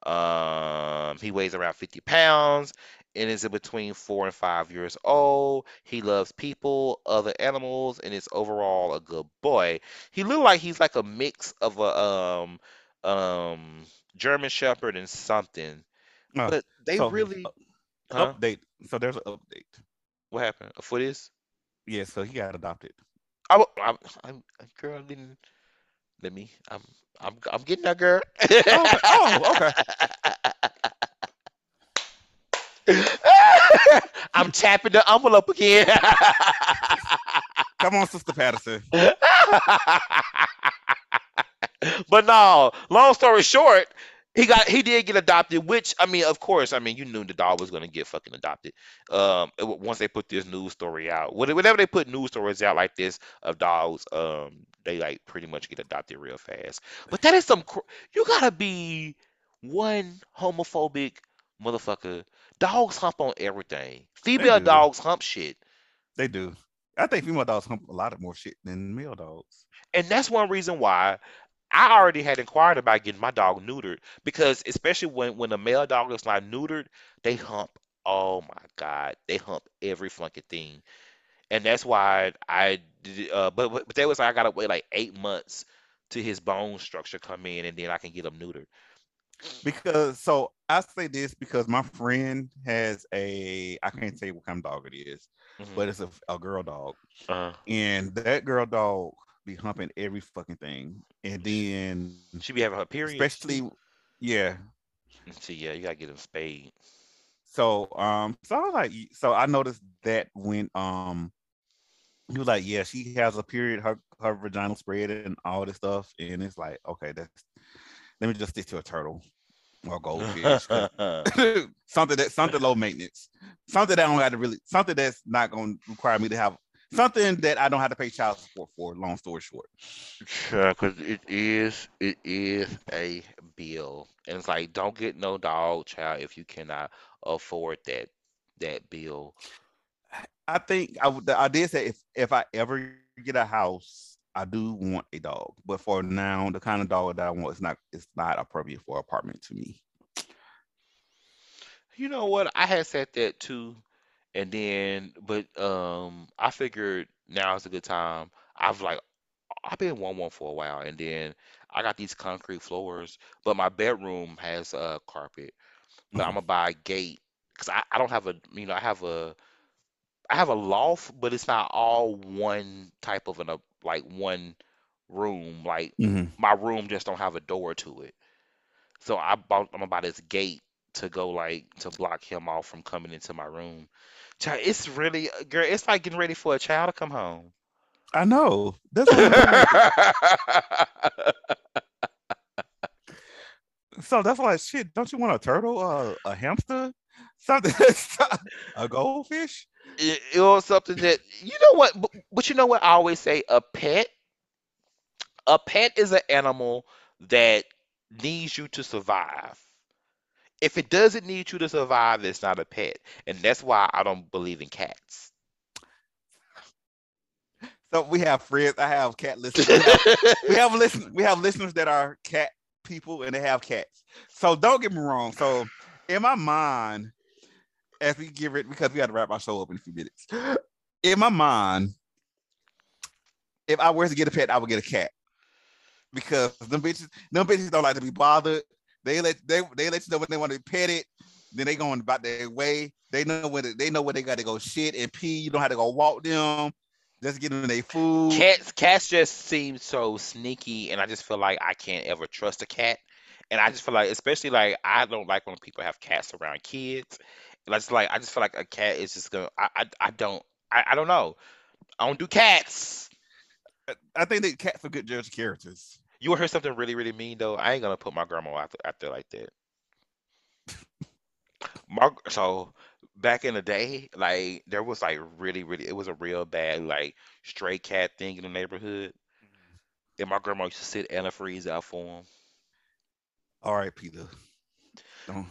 Speaker 2: Um, he weighs around 50 pounds and is in between four and five years old. He loves people, other animals, and is overall a good boy. He looked like he's like a mix of a um um German Shepherd and something.
Speaker 1: Uh,
Speaker 2: But they
Speaker 1: so,
Speaker 2: really,
Speaker 1: uh,
Speaker 2: huh?
Speaker 1: Update. So there's an update.
Speaker 2: What happened? A foot is?
Speaker 1: Yeah. So he got adopted.
Speaker 2: I, I'm, I'm, girl, didn't let me. I'm, I'm, I'm getting that girl.
Speaker 1: Oh, okay.
Speaker 2: I'm tapping the envelope again.
Speaker 1: Come on, Sister Patterson.
Speaker 2: but no, long story short, He got he did get adopted, which I mean, of course, I mean you knew the dog was gonna get fucking adopted. Um, once they put this news story out, whenever they put news stories out like this of dogs, um, they like pretty much get adopted real fast. But that is some you gotta be one homophobic motherfucker. Dogs hump on everything. Female dogs hump shit.
Speaker 1: They do. I think female dogs hump a lot of more shit than male dogs.
Speaker 2: And that's one reason why I already had inquired about getting my dog neutered because especially when when a male dog is not neutered, they hump. Oh my god, they hump every flunky thing, and that's why I. Uh, but but that was like I gotta wait like eight months to his bone structure come in, and then I can get him neutered.
Speaker 1: Because so I say this because my friend has a I can't say what kind of dog it is, mm-hmm. but it's a, a girl dog, uh-huh. and that girl dog be humping every fucking thing, and then
Speaker 2: she be having her period,
Speaker 1: especially, yeah.
Speaker 2: See, yeah, you gotta get them spayed.
Speaker 1: So, um, so I was like, so I noticed that when um, he was like, yeah, she has a period, her her vaginal spread and all this stuff, and it's like, okay, that's let me just stick to a turtle or goldfish, something that something low maintenance, something that I don't have to really, something that's not going to require me to have something that I don't have to pay child support for. Long story short,
Speaker 2: sure, because it is it is a bill, and it's like don't get no dog child if you cannot afford that that bill.
Speaker 1: I think I would. I did say if if I ever get a house, I do want a dog, but for now, the kind of dog that I want is not it's not appropriate for apartment to me.
Speaker 2: You know what? I had said that too and then, but um, I figured now is a good time. I've like I've been one one for a while, and then I got these concrete floors, but my bedroom has a carpet. But I'm mm-hmm. gonna buy a gate because I, I don't have a you know I have a I have a loft, but it's not all one type of an a like one room. Like
Speaker 1: hmm
Speaker 2: my room just don't have a door to it. So I bought I'm gonna this gate to go like to block him off from coming into my room. Child, it's really uh, girl. It's like getting ready for a child to come home.
Speaker 1: I know. That's so that's like shit. Don't you want a turtle, uh, a hamster, something, a goldfish?
Speaker 2: It, it was something that you know what, but, but you know what I always say: a pet, a pet is an animal that needs you to survive if it doesn't need you to survive, it's not a pet, and that's why I don't believe in cats.
Speaker 1: So we have friends. I have cat listeners. We have, we have listeners. We have listeners that are cat people, and they have cats. So don't get me wrong. So in my mind, as we give it, because we got to wrap our show up in a few minutes. In my mind, if I were to get a pet, I would get a cat because them bitches, them bitches don't like to be bothered. They let they they let you know when they want to pet it. Then they going about their way. They know when they know where they got to go shit and pee. You don't have to go walk them. Just get them their food.
Speaker 2: Cats cats just seem so sneaky, and I just feel like I can't ever trust a cat. And I just feel like, especially like I don't like when people have cats around kids. Just like I just feel like a cat is just gonna. I I, I don't I, I don't know. I don't do cats.
Speaker 1: I think that cats are good judge characters.
Speaker 2: You heard something really, really mean though. I ain't gonna put my grandma out there, out there like that. my so back in the day, like there was like really, really, it was a real bad like stray cat thing in the neighborhood, mm-hmm. and my grandma used to sit antifreeze out for him.
Speaker 1: All right, PETA. Don't.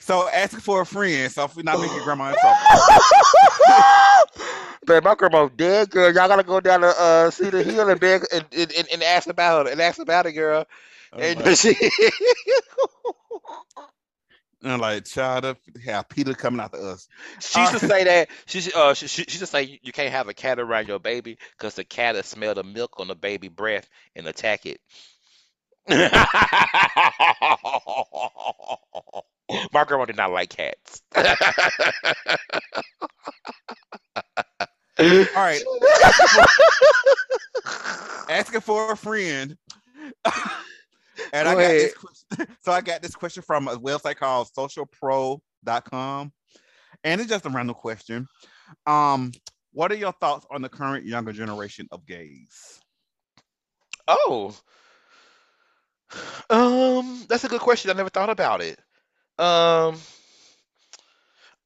Speaker 1: So asking for a friend. So if we're not making grandma in trouble.
Speaker 2: Man, my grandma's dead, girl. Y'all gotta go down to uh, Cedar Hill and beg and, and, and ask about it and ask about it, girl. Oh, and she.
Speaker 1: And like child up have PETA coming after us.
Speaker 2: She used to say that she uh she, she, she just say you can't have a cat around your baby because the cat will smell the milk on the baby breath and attack it. My grandma did not like cats.
Speaker 1: All right. Asking for a friend. And Go I got ahead. this question. So I got this question from a website called socialpro.com. And it's just a random question. Um, what are your thoughts on the current younger generation of gays?
Speaker 2: Oh, um, that's a good question. I never thought about it. Um,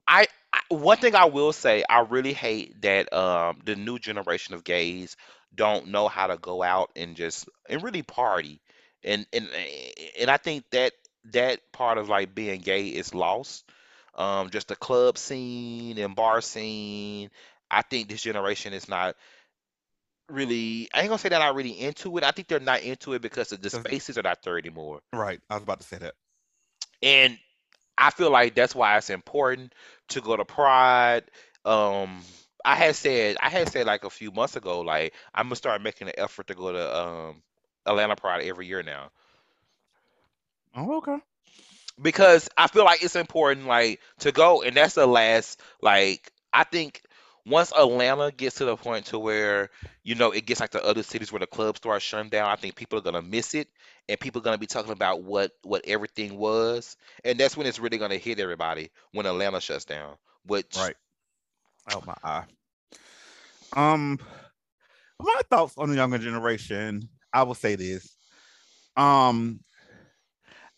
Speaker 2: I, I one thing I will say, I really hate that um the new generation of gays don't know how to go out and just and really party, and and and I think that that part of like being gay is lost. Um, just the club scene and bar scene. I think this generation is not really. I ain't gonna say they're not really into it. I think they're not into it because the spaces are not there anymore.
Speaker 1: right, I was about to say that.
Speaker 2: And I feel like that's why it's important to go to Pride. Um, I had said I had said like a few months ago, like I'm gonna start making an effort to go to um Atlanta Pride every year now
Speaker 1: Oh, okay.
Speaker 2: because I feel like it's important like to go, and that's the last like I think once Atlanta gets to the point to where you know it gets like the other cities where the clubs start shutting down, I think people are gonna miss it, and people are gonna be talking about what what everything was, and that's when it's really gonna hit everybody when Atlanta shuts down. Which
Speaker 1: Right. Oh my eye. Um, my thoughts on the younger generation. I will say this. Um,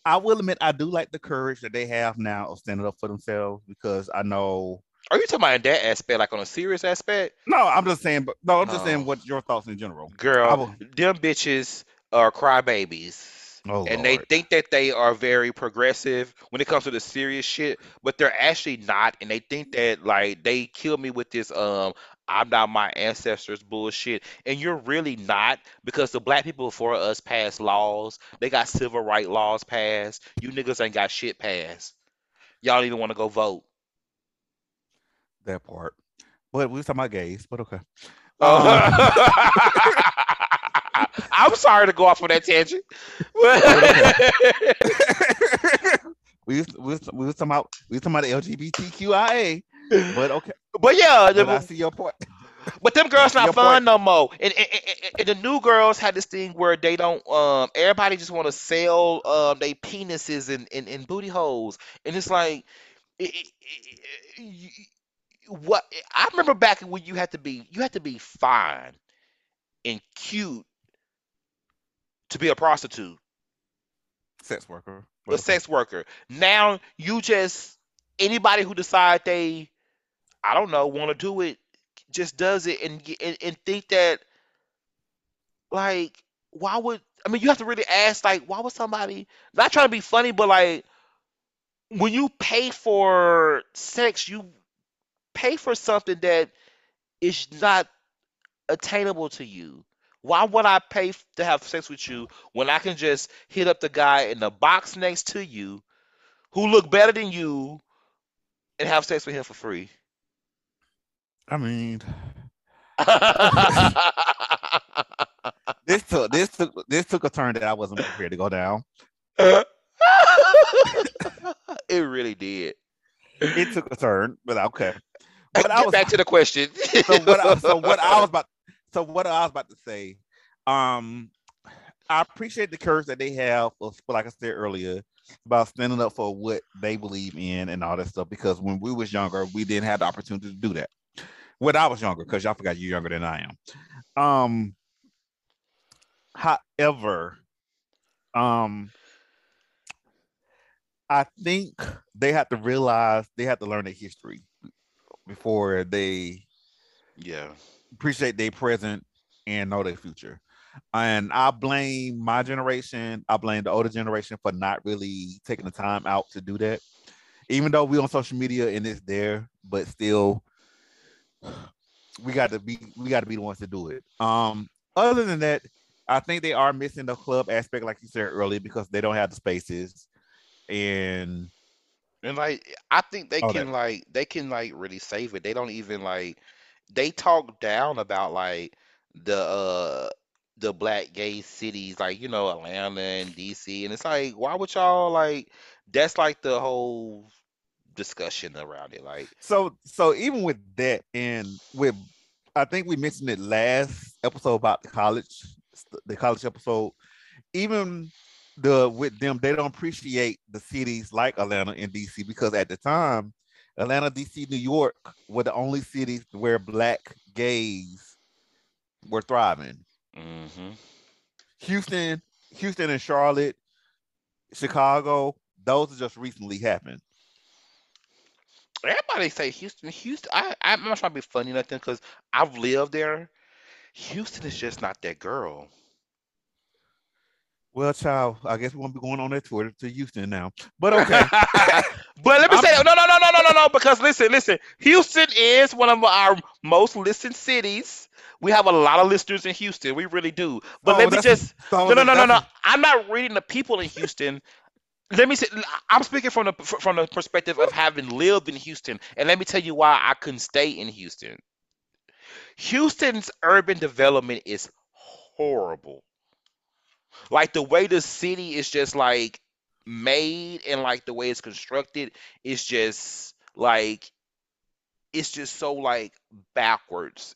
Speaker 1: I will admit I do like the courage that they have now of standing up for themselves because I know.
Speaker 2: are you talking about in that aspect, like on a serious aspect?
Speaker 1: No, I'm just saying. But no, I'm just saying
Speaker 2: Oh.
Speaker 1: what your thoughts in general.
Speaker 2: Girl,
Speaker 1: will.
Speaker 2: them bitches are crybabies.
Speaker 1: Oh
Speaker 2: And they think that they are very progressive when it comes to the serious shit, but they're actually not. And they think that like they kill me with this um I'm not my ancestors bullshit. And you're really not because the black people before us passed laws. They got civil right laws passed. You niggas ain't got shit passed. Y'all even want to go vote.
Speaker 1: that part. But we was talking about gays. But okay.
Speaker 2: Oh. Um, I'm sorry to go off on that tangent.
Speaker 1: we was, we was, we was talking about we was talking about LGBTQIA. But okay.
Speaker 2: but yeah, the-
Speaker 1: But I see your point.
Speaker 2: But them girls not fun
Speaker 1: point.
Speaker 2: no more. And, and, and- and the new girls had this thing where they don't um everybody just want to sell um they penises and, and, and booty holes. And it's like it, it, it- you- what I remember back when you had to be you had to be fine and cute to be a prostitute,
Speaker 1: Sex worker.
Speaker 2: A sex worker. Now you just anybody who decide they I don't know want to do it just does it and, and and think that like why would I mean you have to really ask like why would somebody not trying to be funny but like when you pay for sex you pay for something that is not attainable to you. Why would I pay to have sex with you when I can just hit up the guy in the box next to you who look better than you and have sex with him for free
Speaker 1: I mean, this took this took this took a turn that I wasn't prepared to go down.
Speaker 2: it really did.
Speaker 1: It took a turn, but okay.
Speaker 2: Get
Speaker 1: But I was
Speaker 2: back to the question.
Speaker 1: so what I, so what I was about so what I was about to say, um, I appreciate the courage that they have, like I said earlier, about standing up for what they believe in and all that stuff. Because when we was younger, we didn't have the opportunity to do that. When I was younger, because y'all forgot you're younger than I am. Um, however, um, I think they have to realize they have to learn their history before they
Speaker 2: yeah.
Speaker 1: appreciate their present and know their future. And I blame my generation, I blame the older generation for not really taking the time out to do that. Even though we on social media and it's there, but still we got to be we got to be the ones to do it. Um other than that, I think they are missing the club aspect, like you said earlier, because they don't have the spaces. And
Speaker 2: And like I think they can
Speaker 1: that.
Speaker 2: like they can like really save it. They don't even like they talk down about like the uh the black gay cities like you know Atlanta and DC and it's like why would y'all like that's like the whole discussion around it like
Speaker 1: so so even with that and with i think we mentioned it last episode about the college the college episode. Even the with them they don't appreciate the cities like atlanta and dc because at the time atlanta dc new york were the only cities where black gays were thriving.
Speaker 2: Hmm
Speaker 1: Houston, Houston and Charlotte, Chicago, those have just recently happened.
Speaker 2: Everybody say Houston, Houston. I, I'm not trying to be funny or nothing because I've lived there. Houston is just not that girl.
Speaker 1: Well, child, I guess we won't be going on that tour to Houston now. But okay.
Speaker 2: but let me
Speaker 1: I'm-
Speaker 2: say, no, no, no, no, no, no, no, because listen, listen, Houston is one of our most listened cities. We have a lot of listeners in Houston. We really do. But
Speaker 1: Oh,
Speaker 2: let me just no, no, no, no, no. I'm not reading the people in Houston. Let me say, I'm speaking from the from the perspective of having lived in Houston, and let me tell you why I couldn't stay in Houston. Houston's urban development is horrible. Like the way the city is just like made and like the way it's constructed is just like it's just so like backwards.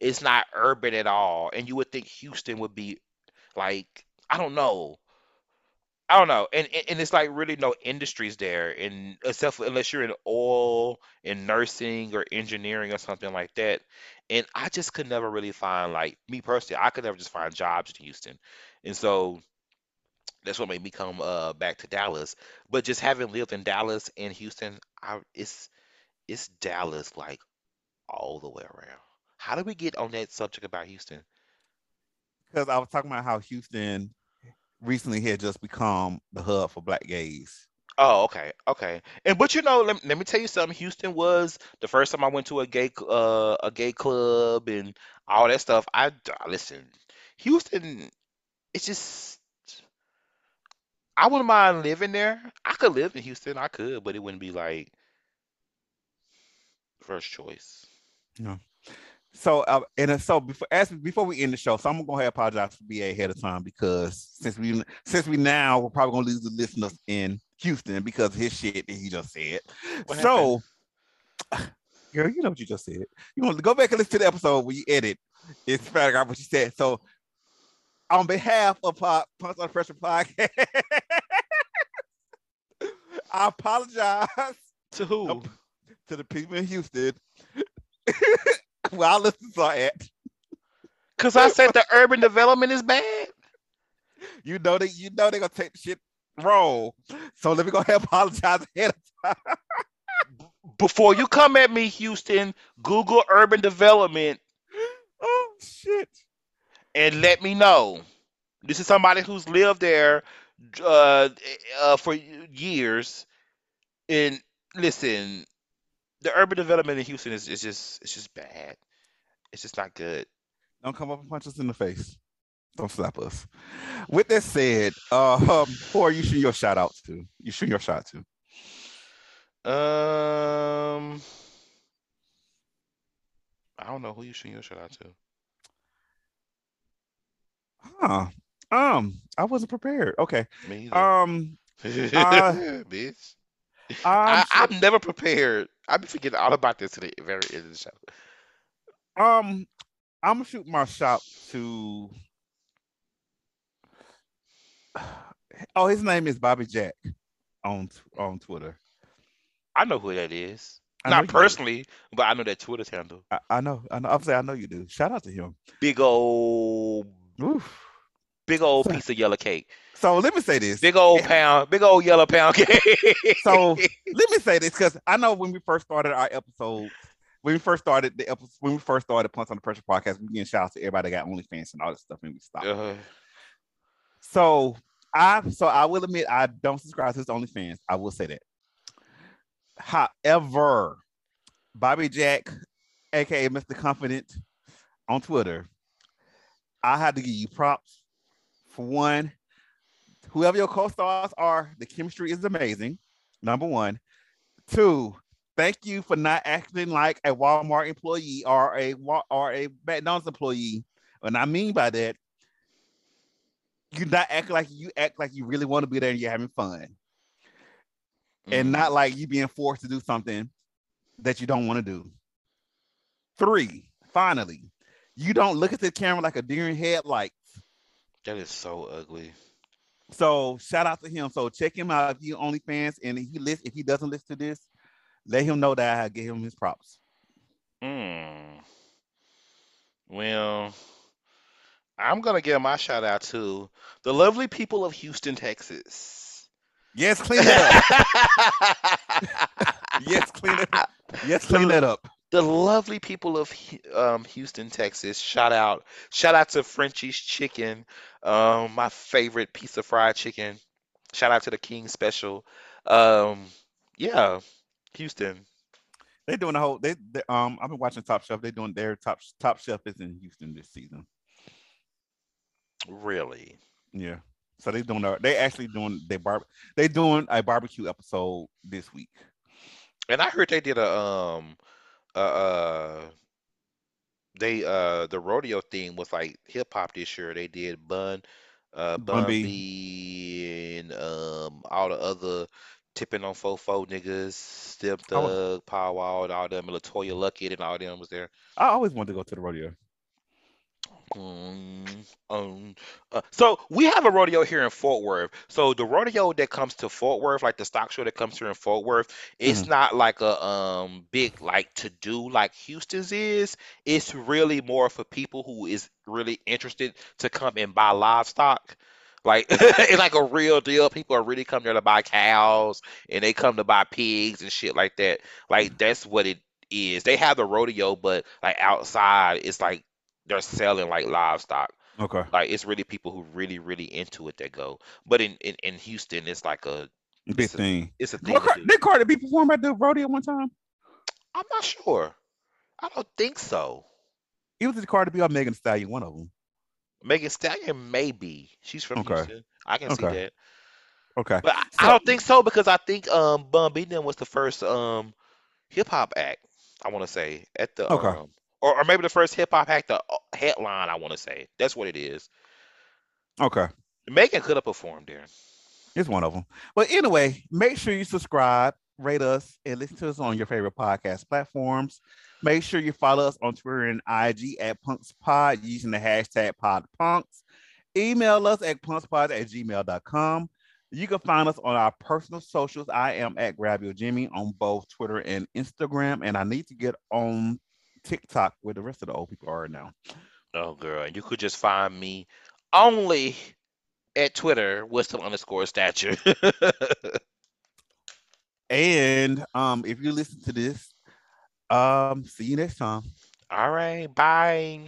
Speaker 2: It's not urban at all. And you would think Houston would be like I don't know. I don't know. And and, and it's like really no industries there and except for unless you're in oil and nursing or engineering or something like that. And I just could never really find like me personally, I could never just find jobs in Houston. And so that's what made me come uh back to Dallas. But just having lived in Dallas and Houston, I it's it's Dallas like all the way around. How do we get on that subject about Houston?
Speaker 1: because I was talking about how Houston recently had just become the hub for black gays.
Speaker 2: Oh, okay, okay. And but you know, let, let me tell you something. Houston was the first time I went to a gay uh a gay club and all that stuff. I listen, Houston, it's just I wouldn't mind living there. I could live in Houston, I could, but it wouldn't be like first choice.
Speaker 1: So uh, and uh, so before as before we end the show, so I'm gonna go ahead apologize for BA ahead of time because since we since we now we're probably gonna lose the listeners in Houston because of his shit that he just said.
Speaker 2: What
Speaker 1: so girl, you know what you just said. You want to go back and listen to the episode where you edit. It's out what you said. So on behalf of Pod, Punch on the Pressure Podcast, I apologize
Speaker 2: To who?
Speaker 1: To the people in Houston where our listeners are at.
Speaker 2: Cause I said the urban development is bad.
Speaker 1: You know they you know they're gonna take the shit roll. So let me go ahead and apologize ahead of time.
Speaker 2: Before you come at me, Houston, Google urban development
Speaker 1: Oh shit.
Speaker 2: and let me know. This is somebody who's lived there uh, uh, for years. And listen, the urban development in Houston is, is just it's just bad. It's just not good.
Speaker 1: Don't come up and punch us in the face. Don't slap us. With that said, uh, um, who are you shooting your shout outs to? You shooting your shot to?
Speaker 2: Um, I don't know who you should your shout out to.
Speaker 1: Huh. Um, I wasn't prepared. Okay.
Speaker 2: Me either.
Speaker 1: Um,
Speaker 2: Bitch.
Speaker 1: I'm
Speaker 2: I, I'm never prepared. I be forgetting all about this to the very end of the show.
Speaker 1: Um, I'm gonna shoot my shot to. Oh, his name is Bobby Jack on on Twitter.
Speaker 2: I know who that is. Not
Speaker 1: you do.
Speaker 2: personally, but I know that Twitter's handle.
Speaker 1: I, I know. I know. I'm saying I know you do. Shout out to him.
Speaker 2: Big old,
Speaker 1: Oof.
Speaker 2: Big old piece of yellow cake.
Speaker 1: So let me say this.
Speaker 2: Big old pound, big old yellow pound cake.
Speaker 1: So let me say this because I know when we first started our episode, when we first started the episode, when we first started Punch on the Pressure podcast, we getting shout out to everybody that got OnlyFans and all this stuff, and we stopped.
Speaker 2: Uh,
Speaker 1: So I so I will admit I don't subscribe to his OnlyFans. I will say that. However, Bobby Jack, aka Mr. Confident, on Twitter, I had to give you props. For one, whoever your co-stars are, the chemistry is amazing. Number one. Two, thank you for not acting like a Walmart employee or a or a McDonald's employee. And I mean by that, you not act like you act like you really want to be there and you're having fun, and
Speaker 2: mm.
Speaker 1: not like you being forced to do something that you don't want to do. Three, finally, you don't look at the camera like a deer in headlights.
Speaker 2: That is so ugly.
Speaker 1: So shout out to him. So check him out if you OnlyFans and if he list if he doesn't listen to this, let him know that I gave him his props.
Speaker 2: Hmm. Well, I'm gonna give my shout out to the lovely people of Houston, Texas.
Speaker 1: Yes, clean that up. yes, clean it. Up. Yes, clean that up.
Speaker 2: The lovely people of um, Houston, Texas. Shout out, shout out to Frenchy's Chicken, um, my favorite piece of fried chicken. Shout out to the King Special. Um, yeah, Houston.
Speaker 1: They're doing the whole. They, they um. I've been watching Top Chef. They're doing their top Top Chef is in Houston this season.
Speaker 2: Really?
Speaker 1: Yeah. So they're doing. They actually doing they bar. They doing a barbecue episode this week.
Speaker 2: And I heard they did a um uh, uh they uh the rodeo theme was like hip hop this year. They did Bun uh Bun, Bun B. B and um all the other tipping on fofo niggas, Step Thug, Paul Wall, and all them, LeToya Luckett and all them was there.
Speaker 1: I always wanted to go to the rodeo.
Speaker 2: Um, um, uh, so we have a rodeo here in Fort Worth. So the rodeo that comes to Fort Worth, like the stock show that comes here in Fort Worth, it's mm-hmm. not like a um big like to do like Houston's is. It's really more for people who is really interested to come and buy livestock. Like it's like a real deal. People are really coming there to buy cows and they come to buy pigs and shit like that. Like that's what it is. They have the rodeo, but like outside, it's like they're selling like livestock.
Speaker 1: Okay.
Speaker 2: Like it's really people who really, really into it that go. But in in, in Houston, it's like a
Speaker 1: big it's thing.
Speaker 2: A, it's a thing.
Speaker 1: Well, did Cardi B perform at the rodeo one time?
Speaker 2: I'm not sure. I don't think so.
Speaker 1: It was Cardi B or Megan Stallion, one of them.
Speaker 2: Megan Stallion, maybe she's from okay. Houston. I can okay. see that.
Speaker 1: Okay,
Speaker 2: but I, so, I don't think so because I think um Bun B was the first um hip hop act. I want to say at the okay. um or, or maybe the first hip hop act, the uh, headline. I want to say that's what it is.
Speaker 1: Okay.
Speaker 2: Megan could have performed there.
Speaker 1: It's one of them. But anyway, make sure you subscribe, rate us, and listen to us on your favorite podcast platforms. Make sure you follow us on Twitter and IG at Punks Pod using the hashtag PodPunks. Email us at punkspod at gmail.com. You can find us on our personal socials. I am at Grab Your Jimmy on both Twitter and Instagram. And I need to get on TikTok where the rest of the old people are now.
Speaker 2: Oh, girl. You could just find me only at Twitter, Wisdom underscore stature.
Speaker 1: and um, if you listen to this, um, see you next time.
Speaker 2: All right. Bye.